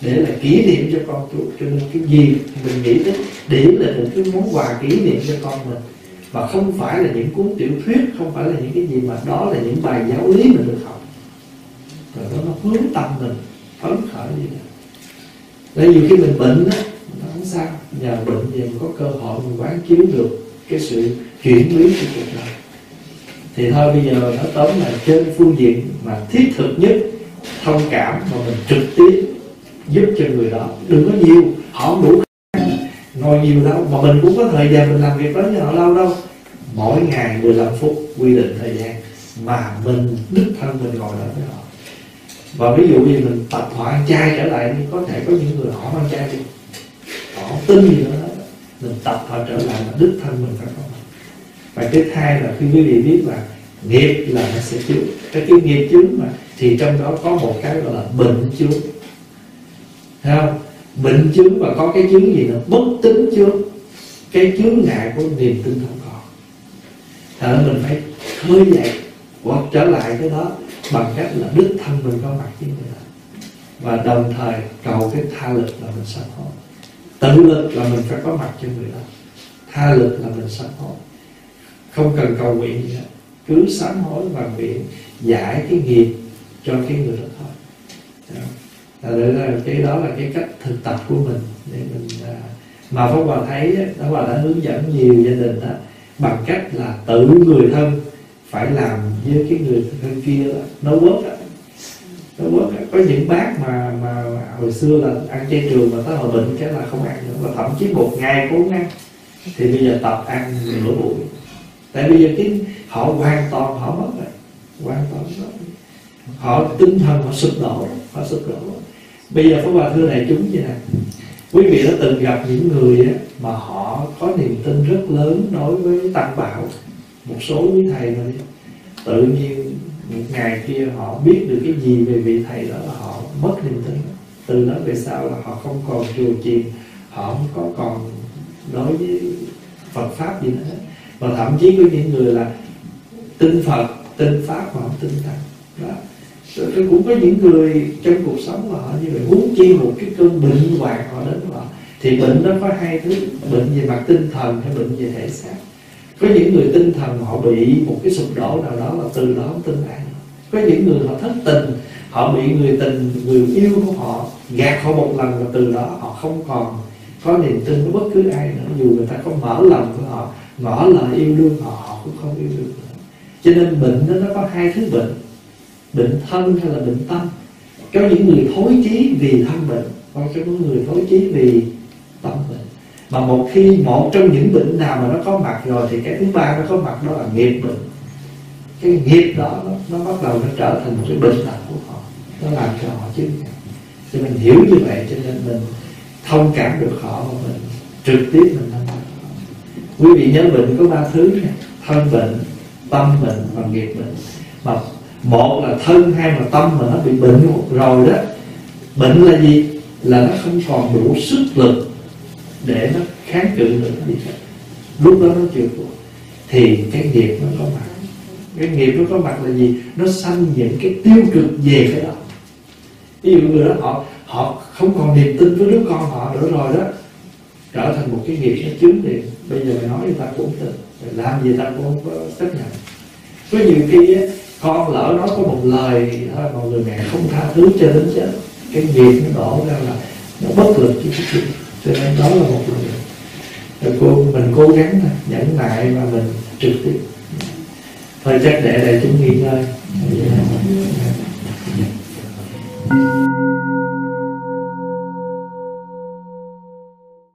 Để là kỷ niệm cho con chú. Cho nên cái gì mình nghĩ tới điểm là một cái món quà kỷ niệm cho con mình và không phải là những cuốn tiểu thuyết, không phải là những cái gì mà đó là những bài giáo lý mình được học. Rồi đó nó hướng tâm mình, phấn khởi như vậy. Tại vì khi mình bệnh á nó không sao. Nhờ bệnh thì mình có cơ hội mình quán chiếu được cái sự chuyển biến của cuộc đời. Thì thôi, bây giờ nó tóm là trên phương diện mà thiết thực nhất, thông cảm mà mình trực tiếp giúp cho người đó. Đừng có nhiều, họ không đủ ngồi nhiều đâu mà mình cũng có thời gian mình làm việc đó với họ lâu đâu. Mỗi ngày 15 phút quy định thời gian mà mình, đích thân mình ngồi đó với họ. Và ví dụ như mình tập họ ăn chay trở lại thì có thể có những người họ ăn chay đi họ tin gì nữa. Mình tập họ trở lại là đích thân mình phải có và cái hai là khi quý vị biết là nghiệp là nó sẽ chứa. Cái cái nghiệp chướng mà thì trong đó có một cái gọi là bệnh chướng thấy không? Bệnh chứng và có cái chứng gì nữa, bất tính chướng cái chướng ngại của niềm tin không còn. Thở mình phải khơi dậy hoặc trở lại cái đó bằng cách là đích thân mình có mặt với người đó và đồng thời cầu cái tha lực là mình sám hối. Tự lực là mình phải có mặt cho người đó. Tha lực là mình sám hối. Không cần cầu nguyện gì hết. Cứ sám hối và nguyện giải cái nghiệp cho cái người đó thôi. Dạ đó. là cái đó là cái cách thực tập của mình để mình à, mà Pháp Hòa thấy đó Hòa đã hướng dẫn nhiều gia đình đó bằng cách là tự người thân phải làm với cái người thân kia đó, nó quất đó. nó quất có những bác mà mà hồi xưa là ăn chay trường mà tới hồi bệnh cái là không ăn nữa và thậm chí một ngày cũng ăn. Thì bây giờ tập ăn nửa buổi. Tại bây giờ cái họ hoàn toàn họ mất rồi. Hoàn toàn mất. Họ tinh thần họ sụp đổ họ sụp đổ bây giờ có bà thưa này chúng như này. Quý vị đã từng gặp những người mà họ có niềm tin rất lớn đối với tăng bảo. Một số quý thầy mà tự nhiên một ngày kia họ biết được cái gì về vị thầy đó là họ mất niềm tin. Từ đó về sau là họ không còn chùa chiền, họ không có còn đối với Phật pháp gì nữa. Và thậm chí có những người là tin Phật, tin pháp mà không tin tăng. Đó rồi cũng có những người trong cuộc sống mà họ như vậy, huống chi một cái cơn bệnh hoạn họ đến họ, thì bệnh nó có hai thứ, bệnh về mặt tinh thần hay bệnh về thể xác. Có những người tinh thần họ bị một cái sụp đổ nào đó là từ đó không tin ai. Có những người họ thất tình, họ bị người tình, người yêu của họ gạt họ một lần và từ đó họ không còn có niềm tin với bất cứ ai nữa, dù người ta có mở lòng của họ ngỏ lời yêu đương họ họ cũng không yêu đương nữa. Cho nên bệnh nó nó có hai thứ bệnh bệnh thân hay là bệnh tâm? Có những người thối chí vì thân bệnh có những người thối chí vì tâm bệnh. Mà một khi một trong những bệnh nào mà nó có mặt rồi thì cái thứ ba nó có mặt đó là nghiệp bệnh. Cái nghiệp đó nó, nó bắt đầu nó trở thành một cái bệnh tật của họ. Nó làm cho họ chứ thì mình hiểu như vậy cho nên mình thông cảm được họ mà mình trực tiếp mình thông cảm quý vị nhớ bệnh có ba thứ này thân bệnh tâm bệnh và nghiệp bệnh. Mà một là thân hai là tâm mà nó bị bệnh rồi đó. Bệnh là gì? Là nó không còn đủ sức lực để nó kháng cự được gì hết lúc đó nó chịu cuộc thì cái nghiệp nó có mặt. Cái nghiệp nó có mặt là gì? Nó sanh những cái tiêu cực về cái đó. Ví dụ người đó họ họ không còn niềm tin với đứa con họ nữa rồi đó. Trở thành một cái nghiệp nó chứng thì bây giờ mày nói người ta cũng tin làm gì ta cũng không có chấp nhận. Có nhiều khi á, con lỡ nói có một lời thôi mà người mẹ không tha thứ cho đến chết, cái nghiệp nó đổ ra là nó bất lực chứ cái gì? cho nên đó là một lần rồi cô, mình cố gắng thôi, nhẫn nại và mình trực tiếp. Thôi chắc để để chúng nghỉ ngơi. Dạ.